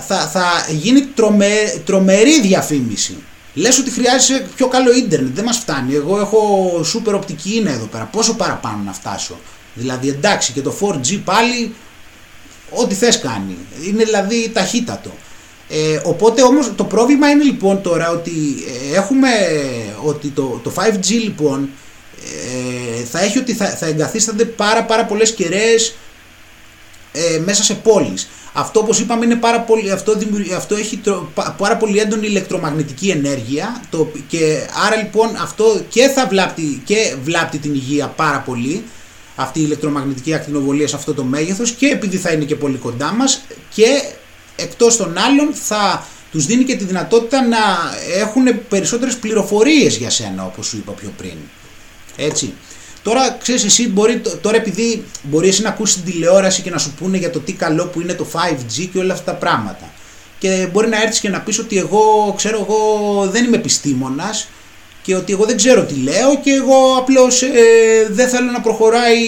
θα, θα γίνει τρομε, τρομερή διαφήμιση. Λες ότι χρειάζεσαι πιο καλό ίντερνετ, δεν μας φτάνει. Εγώ έχω σούπερ οπτική είναι εδώ πέρα. Πόσο παραπάνω να φτάσω; Δηλαδή εντάξει και το 4G πάλι ό,τι θες κάνει. Είναι δηλαδή ταχύτατο. Ε, οπότε όμως το πρόβλημα είναι λοιπόν τώρα ότι ε, έχουμε ότι το, το 5G λοιπόν ε, θα έχει ότι θα, θα εγκαθίστανται πάρα πάρα πολλές κεραίες ε, μέσα σε πόλεις. Αυτό όπως είπαμε είναι πάρα πολύ, αυτό, αυτό έχει πάρα πολύ έντονη ηλεκτρομαγνητική ενέργεια το, και άρα λοιπόν αυτό και θα βλάπτει, και βλάπτει την υγεία πάρα πολύ αυτή η ηλεκτρομαγνητική ακτινοβολία σε αυτό το μέγεθος και επειδή θα είναι και πολύ κοντά μας και εκτός των άλλων θα τους δίνει και τη δυνατότητα να έχουν περισσότερες πληροφορίες για σένα όπως σου είπα πιο πριν. Έτσι. Τώρα ξέρεις εσύ μπορεί, τώρα επειδή μπορεί εσύ να ακούσεις την τηλεόραση και να σου πούνε για το τι καλό που είναι το 5G και όλα αυτά τα πράγματα και μπορεί να έρθεις και να πεις ότι εγώ ξέρω εγώ δεν είμαι επιστήμονας και ότι εγώ δεν ξέρω τι λέω και εγώ απλώς ε, δεν θέλω να προχωράει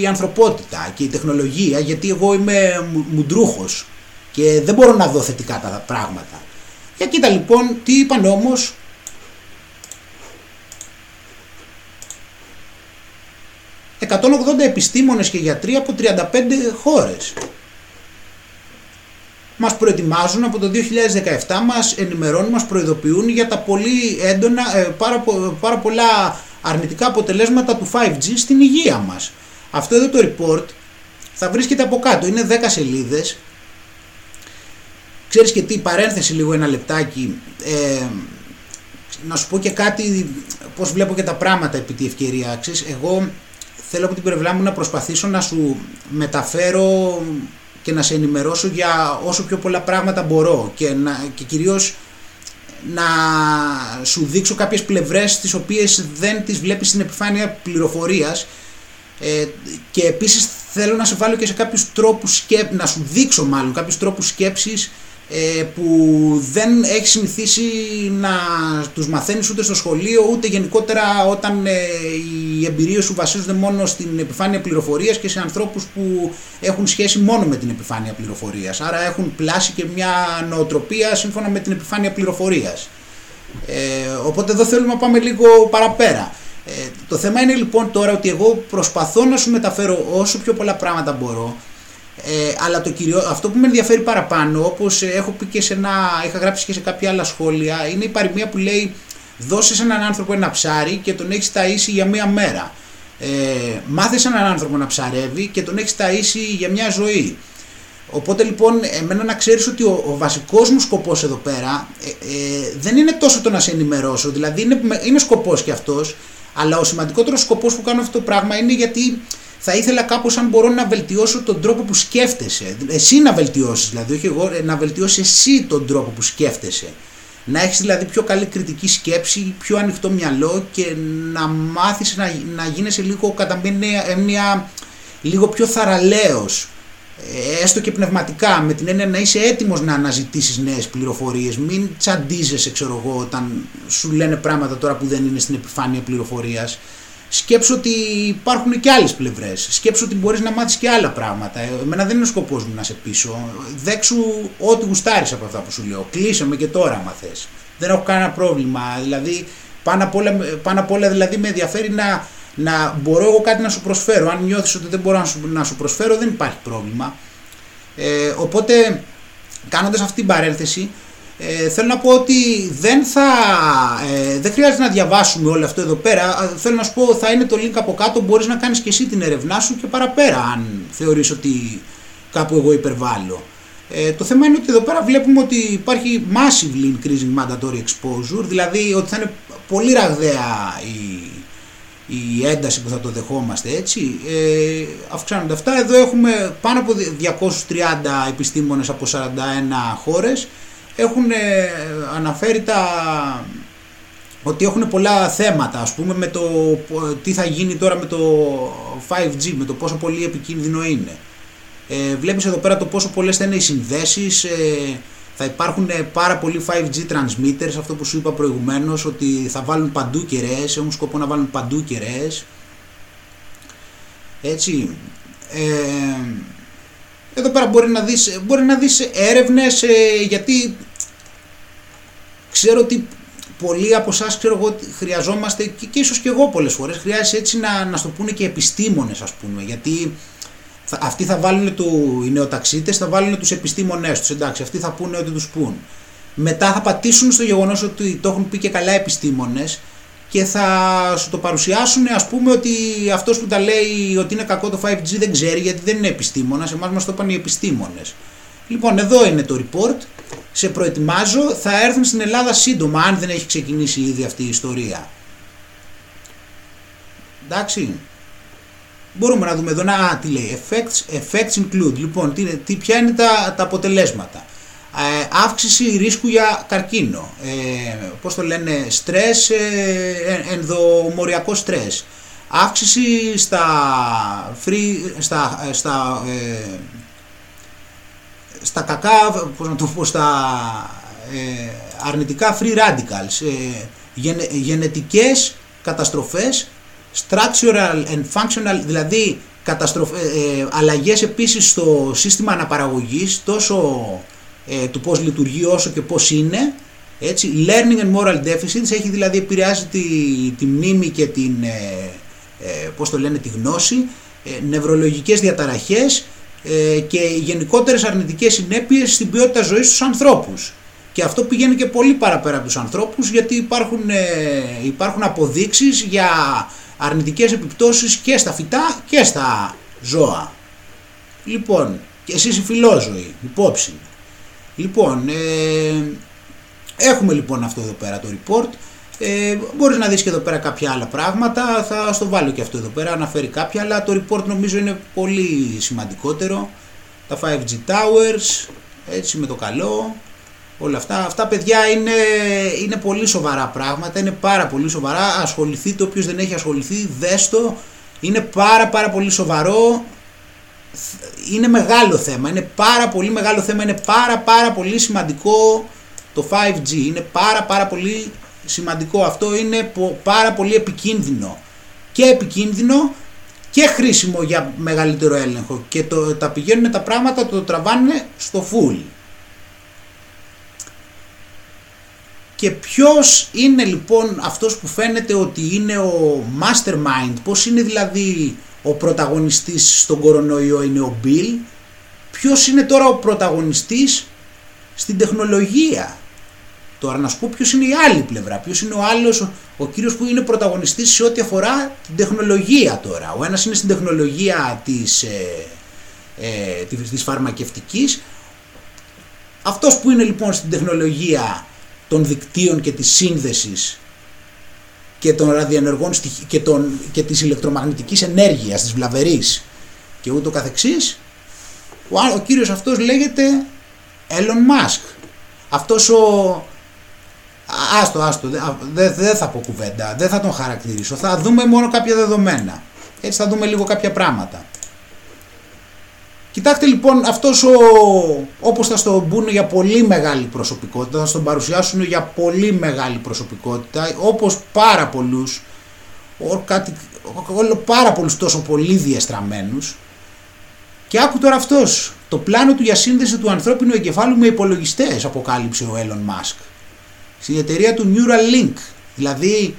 η ανθρωπότητα και η τεχνολογία γιατί εγώ είμαι μουντρούχος και δεν μπορώ να δω θετικά τα πράγματα. Για κοίτα λοιπόν τι είπαν όμως 180 επιστήμονες και γιατροί από 35 χώρες. Μας προετοιμάζουν από το 2017, μας ενημερώνουν, μας προειδοποιούν για τα πολύ έντονα, ε, πάρα, πάρα πολλά αρνητικά αποτελέσματα του 5G στην υγεία μας. Αυτό εδώ το report θα βρίσκεται από κάτω, είναι 10 σελίδες. Ξέρεις και τι, παρένθεση λίγο ένα λεπτάκι, ε, να σου πω και κάτι, πώς βλέπω και τα πράγματα επί τη ευκαιρία. Ξέρεις, εγώ θέλω από την πλευρά μου να προσπαθήσω να σου μεταφέρω και να σε ενημερώσω για όσο πιο πολλά πράγματα μπορώ και, να, και κυρίως να σου δείξω κάποιες πλευρές τις οποίες δεν τις βλέπεις στην επιφάνεια πληροφορίας. Ε, και επίσης θέλω να σε βάλω και σε κάποιους τρόπους σκέψης, να σου δείξω μάλλον κάποιους τρόπους σκέψης ε, που δεν έχει συνηθίσει να τους μαθαίνεις ούτε στο σχολείο ούτε γενικότερα όταν ε, οι εμπειρίες σου βασίζονται μόνο στην επιφάνεια πληροφορίας και σε ανθρώπους που έχουν σχέση μόνο με την επιφάνεια πληροφορίας. Άρα έχουν πλάσει και μια νοοτροπία σύμφωνα με την επιφάνεια πληροφορίας. Ε, οπότε εδώ θέλουμε να πάμε λίγο παραπέρα. Ε, το θέμα είναι λοιπόν τώρα ότι εγώ προσπαθώ να σου μεταφέρω όσο πιο πολλά πράγματα μπορώ ε, αλλά το κυριό, αυτό που με ενδιαφέρει παραπάνω, όπως έχω πει και σε ένα, είχα γράψει και σε κάποια άλλα σχόλια, είναι η παροιμία που λέει δώσες έναν άνθρωπο ένα ψάρι και τον έχεις ταΐσει για μία μέρα. Ε, μάθες έναν άνθρωπο να ψαρεύει και τον έχεις ταΐσει για μια ζωή. Οπότε λοιπόν εμένα να ξέρεις ότι ο, ο βασικός μου σκοπός εδώ πέρα ε, ε, δεν είναι τόσο το να σε ενημερώσω, δηλαδή είναι, είναι σκοπός και αυτός, αλλά ο σημαντικότερος σκοπός που κάνω αυτό το πράγμα είναι γιατί θα ήθελα κάπως αν μπορώ να βελτιώσω τον τρόπο που σκέφτεσαι. Εσύ να βελτιώσεις, δηλαδή όχι εγώ, ε, να βελτιώσεις εσύ τον τρόπο που σκέφτεσαι. Να έχεις δηλαδή πιο καλή κριτική σκέψη, πιο ανοιχτό μυαλό και να μάθεις να, να γίνεσαι λίγο κατά μία, λίγο πιο θαραλέος ε, έστω και πνευματικά, με την έννοια να είσαι έτοιμος να αναζητήσεις νέες πληροφορίες, μην τσαντίζεσαι ξέρω εγώ όταν σου λένε πράγματα τώρα που δεν είναι στην επιφάνεια πληροφορίας. Σκέψου ότι υπάρχουν και άλλες πλευρές, σκέψου ότι μπορείς να μάθεις και άλλα πράγματα. Ε, εμένα δεν είναι ο σκοπός μου να σε πείσω, δέξου ό,τι γουστάρεις από αυτά που σου λέω, κλείσε με και τώρα άμα θες. Δεν έχω κανένα πρόβλημα, δηλαδή πάνω απ' όλα, πάνω απ όλα δηλαδή με ενδιαφέρει να, να μπορώ εγώ κάτι να σου προσφέρω. Αν νιώθεις ότι δεν μπορώ να σου, να σου προσφέρω δεν υπάρχει πρόβλημα. Ε, οπότε κάνοντας αυτή την παρένθεση ε, θέλω να πω ότι δεν θα ε, δεν χρειάζεται να διαβάσουμε όλο αυτό εδώ πέρα. Θέλω να σου πω θα είναι το link από κάτω μπορείς να κάνεις και εσύ την ερευνά σου και παραπέρα αν θεωρείς ότι κάπου εγώ υπερβάλλω. Ε, το θέμα είναι ότι εδώ πέρα βλέπουμε ότι υπάρχει massively increasing mandatory exposure δηλαδή ότι θα είναι πολύ ραγδαία η η ένταση που θα το δεχόμαστε έτσι. Ε, αυξάνονται αυτά. Εδώ έχουμε πάνω από 230 επιστήμονες από 41 χώρες έχουν ε, αναφέρει τα ότι έχουν πολλά θέματα ας πούμε με το τι θα γίνει τώρα με το 5G με το πόσο πολύ επικίνδυνο είναι ε, βλέπεις εδώ πέρα το πόσο πολλές θα είναι οι συνδέσεις ε, θα υπάρχουν ε, πάρα πολλοί 5G transmitters, αυτό που σου είπα προηγουμένως, ότι θα βάλουν παντού κεραίες, έχουν σκοπό να βάλουν παντού κεραίες. Έτσι. Ε, εδώ πέρα μπορεί να δεις, μπορεί να δεις έρευνες, ε, γιατί ξέρω ότι πολλοί από εσάς ξέρω εγώ χρειαζόμαστε και, και ίσως και εγώ πολλές φορές χρειάζεται έτσι να, να στο πούνε και επιστήμονες ας πούμε γιατί αυτοί θα βάλουν του, οι νεοταξίτες θα βάλουν τους επιστήμονές τους, εντάξει, αυτοί θα πούνε ό,τι τους πούν. Μετά θα πατήσουν στο γεγονός ότι το έχουν πει και καλά επιστήμονες και θα σου το παρουσιάσουν ας πούμε ότι αυτός που τα λέει ότι είναι κακό το 5G δεν ξέρει γιατί δεν είναι επιστήμονας, εμάς μας το είπαν οι επιστήμονες. Λοιπόν εδώ είναι το report, σε προετοιμάζω, θα έρθουν στην Ελλάδα σύντομα αν δεν έχει ξεκινήσει ήδη αυτή η ιστορία. Εντάξει. Μπορούμε να δούμε εδώ, να, τι λέει, effects, effects include, λοιπόν, τι, τι, ποια είναι τα, τα αποτελέσματα. Ε, αύξηση ρίσκου για καρκίνο, ε, πώς το λένε, στρες, ε, ενδομοριακό στρες, αύξηση στα, free, στα, ε, στα, ε, στα κακά, πώς να το πω, στα ε, αρνητικά free radicals, ε, γενετικές καταστροφές structural and functional, δηλαδή καταστροφ, ε, ε, αλλαγές επίσης στο σύστημα αναπαραγωγής τόσο ε, του πώς λειτουργεί όσο και πώς είναι έτσι, learning and moral deficits έχει δηλαδή επηρεάσει τη, τη μνήμη και την ε, ε πώς το λένε, τη γνώση ε, νευρολογικές διαταραχές ε, και γενικότερες αρνητικές συνέπειες στην ποιότητα ζωής στους ανθρώπους και αυτό πηγαίνει και πολύ παραπέρα από τους ανθρώπους γιατί υπάρχουν, υπάρχουν αποδείξεις για αρνητικές επιπτώσεις και στα φυτά και στα ζώα. Λοιπόν, και εσείς οι φιλόζωοι, υπόψη. Λοιπόν, ε, έχουμε λοιπόν αυτό εδώ πέρα το report. Ε, μπορείς να δεις και εδώ πέρα κάποια άλλα πράγματα, θα στο βάλω και αυτό εδώ πέρα, αναφέρει κάποια, αλλά το report νομίζω είναι πολύ σημαντικότερο. Τα 5G Towers, έτσι με το καλό, όλα αυτά. Αυτά παιδιά είναι, είναι πολύ σοβαρά πράγματα, είναι πάρα πολύ σοβαρά. Ασχοληθείτε, όποιος δεν έχει ασχοληθεί, δέστο. Είναι πάρα πάρα πολύ σοβαρό. Είναι μεγάλο θέμα, είναι πάρα πολύ μεγάλο θέμα, είναι πάρα πάρα πολύ σημαντικό το 5G. Είναι πάρα πάρα πολύ σημαντικό αυτό, είναι πάρα πολύ επικίνδυνο. Και επικίνδυνο και χρήσιμο για μεγαλύτερο έλεγχο. Και το, τα πηγαίνουν τα πράγματα, το τραβάνε στο full. Και ποιος είναι λοιπόν αυτός που φαίνεται ότι είναι ο mastermind, πώς είναι δηλαδή ο πρωταγωνιστής στον κορονοϊό είναι ο Bill, ποιος είναι τώρα ο πρωταγωνιστής στην τεχνολογία; Τώρα να σου πω ποιος είναι η άλλη πλευρά, ποιος είναι ο άλλος, ο, ο κύριος που είναι πρωταγωνιστής σε ό,τι αφορά την τεχνολογία τώρα. Ο ένας είναι στην τεχνολογία της, ε, ε, της, της φαρμακευτικής, αυτός που είναι λοιπόν στην τεχνολογία των δικτύων και της σύνδεσης και των ραδιενεργών και, των, και της ηλεκτρομαγνητικής ενέργειας, της βλαβερής και ούτω καθεξής, ο, ο κύριος αυτός λέγεται Elon Musk. Αυτός ο, Άστο, άστο, δεν δε θα πω κουβέντα, δεν θα τον χαρακτηρίσω. Θα δούμε μόνο κάποια δεδομένα. Έτσι θα δούμε λίγο κάποια πράγματα. Κοιτάξτε λοιπόν αυτός ο, όπως θα στον μπουν για πολύ μεγάλη προσωπικότητα, θα στον παρουσιάσουν για πολύ μεγάλη προσωπικότητα, όπως πάρα πολλούς, κάτι, πάρα πολλούς τόσο πολύ διεστραμμένους. Και άκου τώρα αυτός, το πλάνο του για σύνδεση του ανθρώπινου εγκεφάλου με υπολογιστές αποκάλυψε ο Elon Musk. Στην εταιρεία του Neuralink, δηλαδή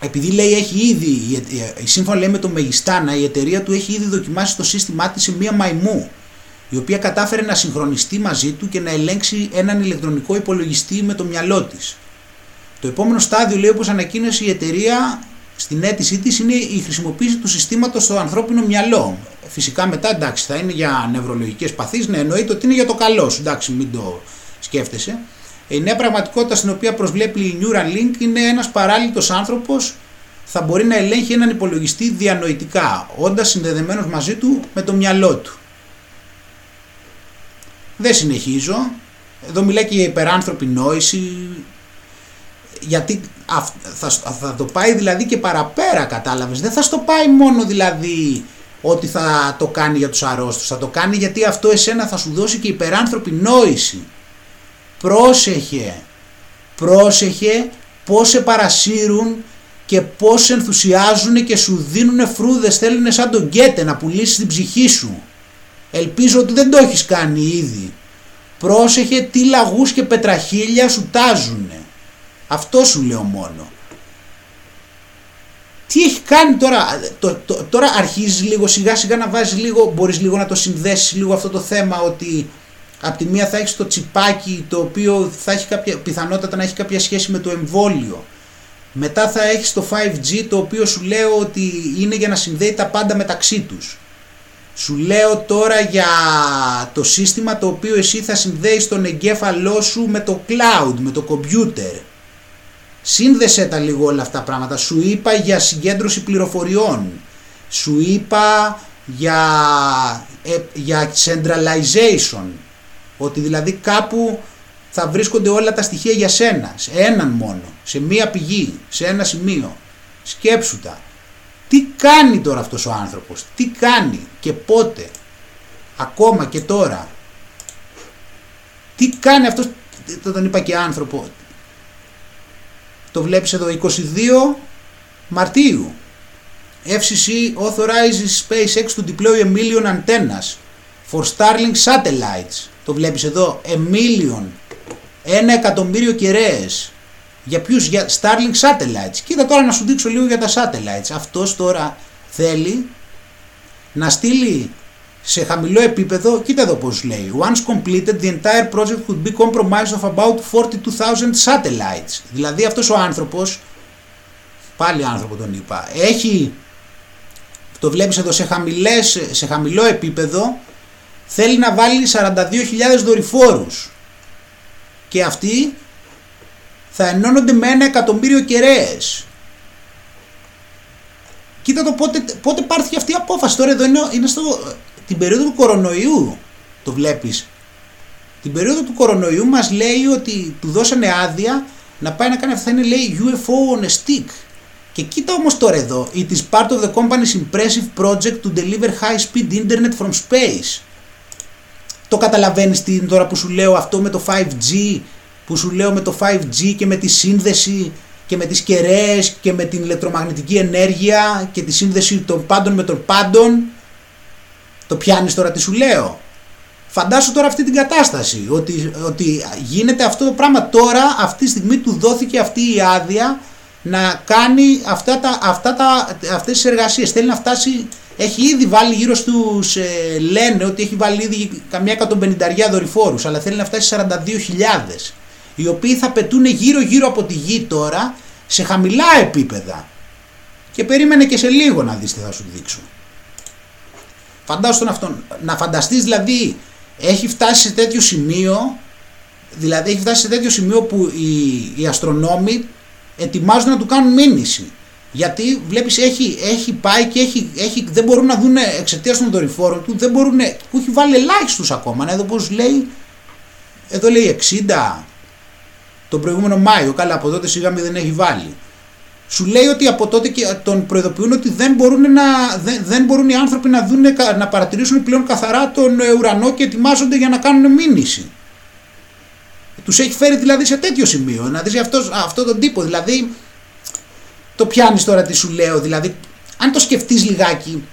επειδή λέει έχει ήδη, σύμφωνα λέει με το Μεγιστάνα, η εταιρεία του έχει ήδη δοκιμάσει το σύστημά της σε μία μαϊμού, η οποία κατάφερε να συγχρονιστεί μαζί του και να ελέγξει έναν ηλεκτρονικό υπολογιστή με το μυαλό της. Το επόμενο στάδιο, λέει όπως ανακοίνωσε η εταιρεία στην αίτησή της, είναι η χρησιμοποίηση του συστήματος στο ανθρώπινο μυαλό. Φυσικά μετά εντάξει θα είναι για νευρολογικές παθήσεις, ναι εννοείται ότι είναι για το καλό σου, εντάξει μην το σκέφτεσαι. Η νέα πραγματικότητα στην οποία προσβλέπει η Neuralink είναι ένας παράλληλος άνθρωπος θα μπορεί να ελέγχει έναν υπολογιστή διανοητικά, όντας συνδεδεμένος μαζί του με το μυαλό του. Δεν συνεχίζω. Εδώ μιλάει και για υπεράνθρωπη νόηση, γιατί θα, θα το πάει δηλαδή και παραπέρα κατάλαβες. Δεν θα στο πάει μόνο δηλαδή ότι θα το κάνει για τους αρρώστους, θα το κάνει γιατί αυτό εσένα θα σου δώσει και υπεράνθρωπη νόηση πρόσεχε, πρόσεχε πώς σε παρασύρουν και πώς σε ενθουσιάζουν και σου δίνουν φρούδες, θέλουν σαν τον Γκέτε να πουλήσεις την ψυχή σου. Ελπίζω ότι δεν το έχεις κάνει ήδη. Πρόσεχε τι λαγούς και πετραχίλια σου τάζουνε. Αυτό σου λέω μόνο. Τι έχει κάνει τώρα, το, τώρα αρχίζεις λίγο σιγά σιγά να βάζεις λίγο, μπορείς λίγο να το συνδέσεις λίγο αυτό το θέμα ότι Απ' τη μία θα έχεις το τσιπάκι το οποίο θα έχει κάποια πιθανότητα να έχει κάποια σχέση με το εμβόλιο. Μετά θα έχεις το 5G το οποίο σου λέω ότι είναι για να συνδέει τα πάντα μεταξύ τους. Σου λέω τώρα για το σύστημα το οποίο εσύ θα συνδέεις τον εγκέφαλό σου με το cloud, με το computer. Σύνδεσέ τα λίγο όλα αυτά τα πράγματα. Σου είπα για συγκέντρωση πληροφοριών. Σου είπα για, ε, για centralization ότι δηλαδή κάπου θα βρίσκονται όλα τα στοιχεία για σένα, σε έναν μόνο, σε μία πηγή, σε ένα σημείο. Σκέψου τα. Τι κάνει τώρα αυτός ο άνθρωπος, τι κάνει και πότε, ακόμα και τώρα. Τι κάνει αυτός, το τον είπα και άνθρωπο, το βλέπεις εδώ 22 Μαρτίου. FCC authorizes SpaceX to deploy a million antennas for Starlink satellites το βλέπεις εδώ, a ένα εκατομμύριο κεραίες. Για ποιους, για Starlink Satellites. Κοίτα τώρα να σου δείξω λίγο για τα Satellites. Αυτός τώρα θέλει να στείλει σε χαμηλό επίπεδο, κοίτα εδώ πώς λέει. Once completed, the entire project could be compromised of about 42,000 satellites. Δηλαδή αυτός ο άνθρωπος, πάλι άνθρωπο τον είπα, έχει, το βλέπεις εδώ σε, χαμηλές, σε χαμηλό επίπεδο, θέλει να βάλει 42.000 δορυφόρους και αυτοί θα ενώνονται με ένα εκατομμύριο κεραίες. Κοίτα το πότε, πότε πάρθηκε αυτή η απόφαση. Τώρα εδώ είναι, είναι στο, την περίοδο του κορονοϊού το βλέπεις. Την περίοδο του κορονοϊού μας λέει ότι του δώσανε άδεια να πάει να κάνει αυτά είναι λέει UFO on a stick. Και κοίτα όμως τώρα εδώ, it is part of the company's impressive project to deliver high speed internet from space. Το καταλαβαίνεις την τώρα που σου λέω αυτό με το 5G, που σου λέω με το 5G και με τη σύνδεση και με τις κεραίες και με την ηλεκτρομαγνητική ενέργεια και τη σύνδεση των πάντων με τον πάντων. Το πιάνεις τώρα τι σου λέω. Φαντάσου τώρα αυτή την κατάσταση, ότι, ότι γίνεται αυτό το πράγμα τώρα, αυτή τη στιγμή του δόθηκε αυτή η άδεια να κάνει αυτά τα, αυτά τα, αυτές τις εργασίες. Θέλει να φτάσει έχει ήδη βάλει γύρω στους. Ε, λένε ότι έχει βάλει ήδη καμιά εκατομπενινταριά δορυφόρους, αλλά θέλει να φτάσει 42.000. Οι οποίοι θα πετούν γύρω γύρω από τη γη τώρα σε χαμηλά επίπεδα. Και περίμενε και σε λίγο να δεις τι θα σου δείξω. Φαντάσου τον αυτόν. Να φανταστείς δηλαδή έχει φτάσει σε τέτοιο σημείο δηλαδή έχει φτάσει σε τέτοιο σημείο που οι, οι αστρονόμοι ετοιμάζουν να του κάνουν μήνυση. Γιατί βλέπεις έχει, έχει πάει και έχει, έχει, δεν μπορούν να δουν εξαιτίας των δορυφόρων του, δεν μπορούν, που έχει βάλει ελάχιστους ακόμα. Εδώ πώς λέει, εδώ λέει 60, τον προηγούμενο Μάιο. Καλά, από τότε σιγά δεν έχει βάλει. Σου λέει ότι από τότε και τον προειδοποιούν ότι δεν μπορούν, να, δεν, δεν μπορούν οι άνθρωποι να, δουν, να παρατηρήσουν πλέον καθαρά τον ε, ουρανό και ετοιμάζονται για να κάνουν μήνυση. Τους έχει φέρει δηλαδή σε τέτοιο σημείο. Να δεις αυτός, αυτό τον τύπο. Δηλαδή, το πιάνεις τώρα τι σου λέω. Δηλαδή, αν το σκεφτείς λιγάκι,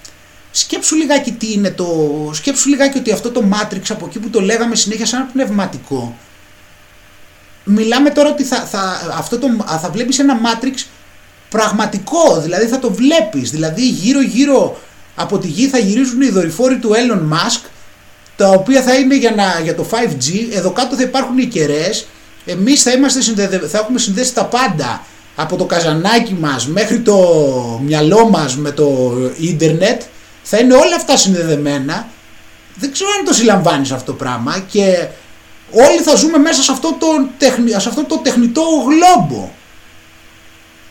σκέψου λιγάκι τι είναι το. Σκέψου λιγάκι ότι αυτό το Matrix από εκεί που το λέγαμε συνέχεια σαν ένα πνευματικό. Μιλάμε τώρα ότι θα, θα, αυτό το, θα βλέπεις ένα Matrix πραγματικό, δηλαδή θα το βλέπεις, δηλαδή γύρω γύρω από τη γη θα γυρίζουν οι δορυφόροι του Elon Musk τα οποία θα είναι για, να, για το 5G, εδώ κάτω θα υπάρχουν οι κεραίες, εμείς θα, είμαστε θα έχουμε συνδέσει τα πάντα. Από το καζανάκι μας μέχρι το μυαλό μας με το ίντερνετ θα είναι όλα αυτά συνδεδεμένα. Δεν ξέρω αν το συλλαμβάνεις αυτό το πράγμα και όλοι θα ζούμε μέσα σε αυτό το, σε αυτό το τεχνητό γλόμπο.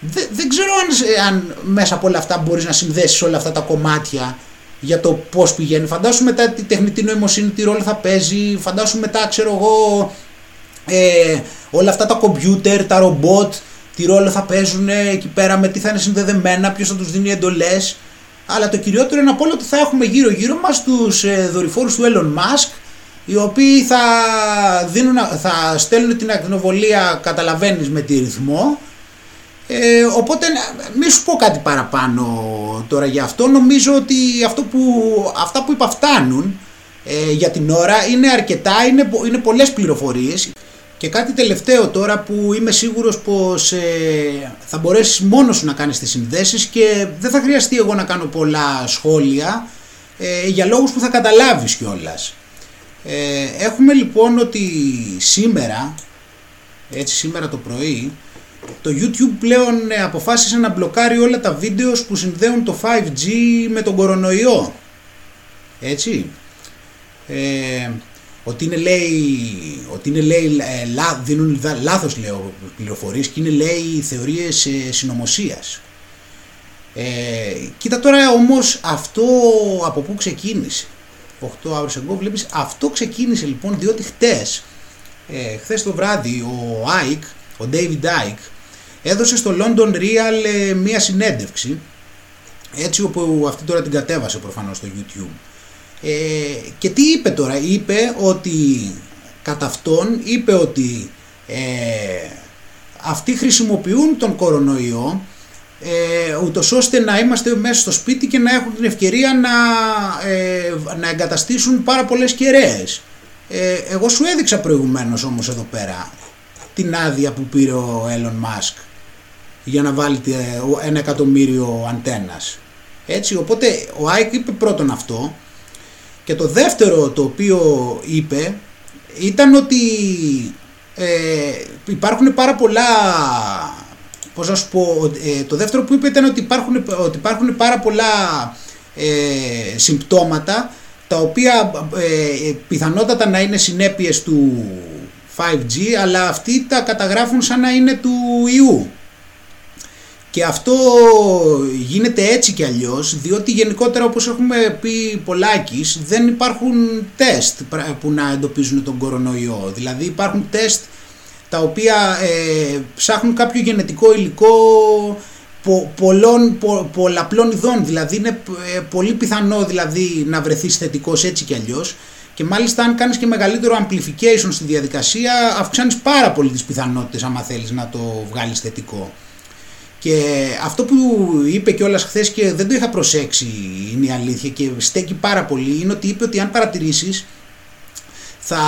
Δεν, δεν ξέρω αν, αν μέσα από όλα αυτά μπορείς να συνδέσεις όλα αυτά τα κομμάτια για το πώς πηγαίνει. Φαντάσου μετά τη τεχνητή νοημοσύνη τι ρόλο θα παίζει, φαντάσου μετά ξέρω εγώ ε, όλα αυτά τα κομπιούτερ, τα ρομπότ, τι ρόλο θα παίζουν εκεί πέρα, με τι θα είναι συνδεδεμένα, ποιος θα τους δίνει εντολές. Αλλά το κυριότερο είναι από όλο ότι θα έχουμε γύρω γύρω μας τους ε, δορυφόρους του Elon Musk οι οποίοι θα, δίνουν, θα στέλνουν την ακτινοβολία καταλαβαίνεις με τη ρυθμό ε, οπότε μη σου πω κάτι παραπάνω τώρα για αυτό. Νομίζω ότι αυτό που, αυτά που είπα φτάνουν ε, για την ώρα είναι αρκετά, είναι, είναι πολλές πληροφορίες. Και κάτι τελευταίο τώρα που είμαι σίγουρος πως ε, θα μπορέσεις μόνος σου να κάνεις τις συνδέσεις και δεν θα χρειαστεί εγώ να κάνω πολλά σχόλια ε, για λόγους που θα καταλάβεις κιόλας. Ε, έχουμε λοιπόν ότι σήμερα, έτσι σήμερα το πρωί, το YouTube πλέον ε, αποφάσισε να μπλοκάρει όλα τα βίντεος που συνδέουν το 5G με τον κορονοϊό. Έτσι. Ε, ότι είναι λέει, ότι είναι λέει ε, λά, δίνουν λάθος λέω πληροφορίες και είναι λέει θεωρίες ε, συνωμοσίας. Ε, κοίτα τώρα όμως αυτό από πού ξεκίνησε. 8 hours ago βλέπεις αυτό ξεκίνησε λοιπόν διότι χτες, ε, χθες το βράδυ ο Ike, ο David Ike έδωσε στο London Real ε, μία συνέντευξη έτσι όπου αυτή τώρα την κατέβασε προφανώς στο YouTube ε, και τι είπε τώρα είπε ότι κατά αυτόν είπε ότι ε, αυτοί χρησιμοποιούν τον κορονοϊό ε, ούτως ώστε να είμαστε μέσα στο σπίτι και να έχουν την ευκαιρία να, ε, να εγκαταστήσουν πάρα πολλές κεραίες. Ε, εγώ σου έδειξα προηγουμένως όμως εδώ πέρα την άδεια που πήρε ο Elon Musk για να βάλει ένα εκατομμύριο αντένας. Έτσι, οπότε ο Άικ είπε πρώτον αυτό και το δεύτερο το οποίο είπε ήταν ότι ε, υπάρχουν πάρα πολλά πώς να σου πω, ε, το δεύτερο που είπε ήταν ότι υπάρχουν, ότι υπάρχουν πάρα πολλά ε, συμπτώματα τα οποία ε, πιθανότατα να είναι συνέπειες του 5G αλλά αυτοί τα καταγράφουν σαν να είναι του ιού και αυτό γίνεται έτσι κι αλλιώς, διότι γενικότερα όπως έχουμε πει πολλάκις, δεν υπάρχουν τεστ που να εντοπίζουν τον κορονοϊό. Δηλαδή υπάρχουν τεστ τα οποία ε, ψάχνουν κάποιο γενετικό υλικό πο, πολλών, πο, πολλαπλών ειδών. Δηλαδή είναι ε, πολύ πιθανό δηλαδή, να βρεθείς θετικός έτσι κι αλλιώς. Και μάλιστα αν κάνεις και μεγαλύτερο amplification στη διαδικασία αυξάνεις πάρα πολύ τις πιθανότητες άμα θέλεις να το βγάλεις θετικό. Και αυτό που είπε κιόλας χθες και δεν το είχα προσέξει είναι η αλήθεια και στέκει πάρα πολύ είναι ότι είπε ότι αν παρατηρήσεις θα,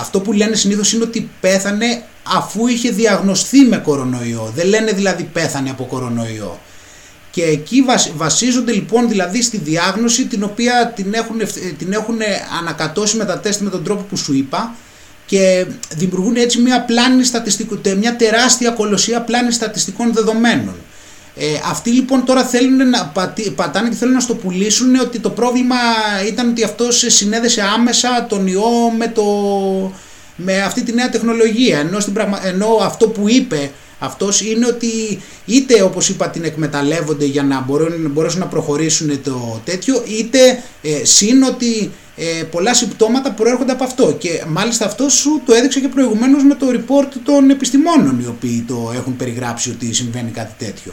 αυτό που λένε συνήθως είναι ότι πέθανε αφού είχε διαγνωστεί με κορονοϊό. Δεν λένε δηλαδή πέθανε από κορονοϊό. Και εκεί βασίζονται λοιπόν δηλαδή στη διάγνωση την οποία την έχουν, την έχουν ανακατώσει με τα τεστ με τον τρόπο που σου είπα και δημιουργούν έτσι μια, πλάνη στατιστικού, μια τεράστια κολοσσία πλάνης στατιστικών δεδομένων. Ε, αυτοί λοιπόν τώρα θέλουν να πατάνε και θέλουν να στο πουλήσουν ότι το πρόβλημα ήταν ότι αυτός συνέδεσε άμεσα τον ιό με, το, με αυτή τη νέα τεχνολογία ενώ, στην πραγμα... ενώ αυτό που είπε αυτός είναι ότι είτε όπως είπα την εκμεταλλεύονται για να μπορούν, μπορέσουν να προχωρήσουν το τέτοιο είτε ε, συν ότι ε, πολλά συμπτώματα προέρχονται από αυτό και μάλιστα αυτός σου το έδειξε και προηγουμένως με το report των επιστημόνων οι οποίοι το έχουν περιγράψει ότι συμβαίνει κάτι τέτοιο.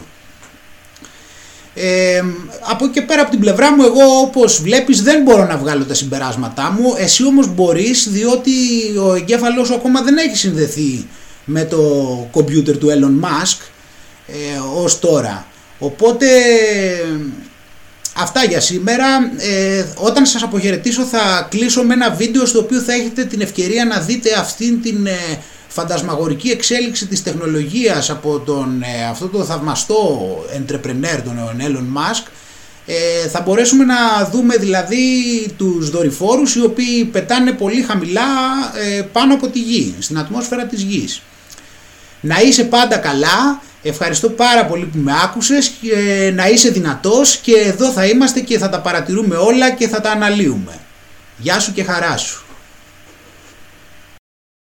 Ε, από εκεί και πέρα από την πλευρά μου εγώ όπως βλέπεις δεν μπορώ να βγάλω τα συμπεράσματά μου εσύ όμως μπορείς διότι ο εγκέφαλός σου ακόμα δεν έχει συνδεθεί με το κομπιούτερ του Elon Musk ε, ως τώρα. Οπότε αυτά για σήμερα. Ε, όταν σας αποχαιρετήσω θα κλείσω με ένα βίντεο στο οποίο θα έχετε την ευκαιρία να δείτε αυτήν την ε, φαντασμαγορική εξέλιξη της τεχνολογίας από τον, ε, αυτό το θαυμαστό entrepreneur τον Elon Musk. Ε, θα μπορέσουμε να δούμε δηλαδή τους δορυφόρους οι οποίοι πετάνε πολύ χαμηλά ε, πάνω από τη γη, στην ατμόσφαιρα της γης. Να είσαι πάντα καλά, ευχαριστώ πάρα πολύ που με άκουσες, και να είσαι δυνατός και εδώ θα είμαστε και θα τα παρατηρούμε όλα και θα τα αναλύουμε. Γεια σου και χαρά σου.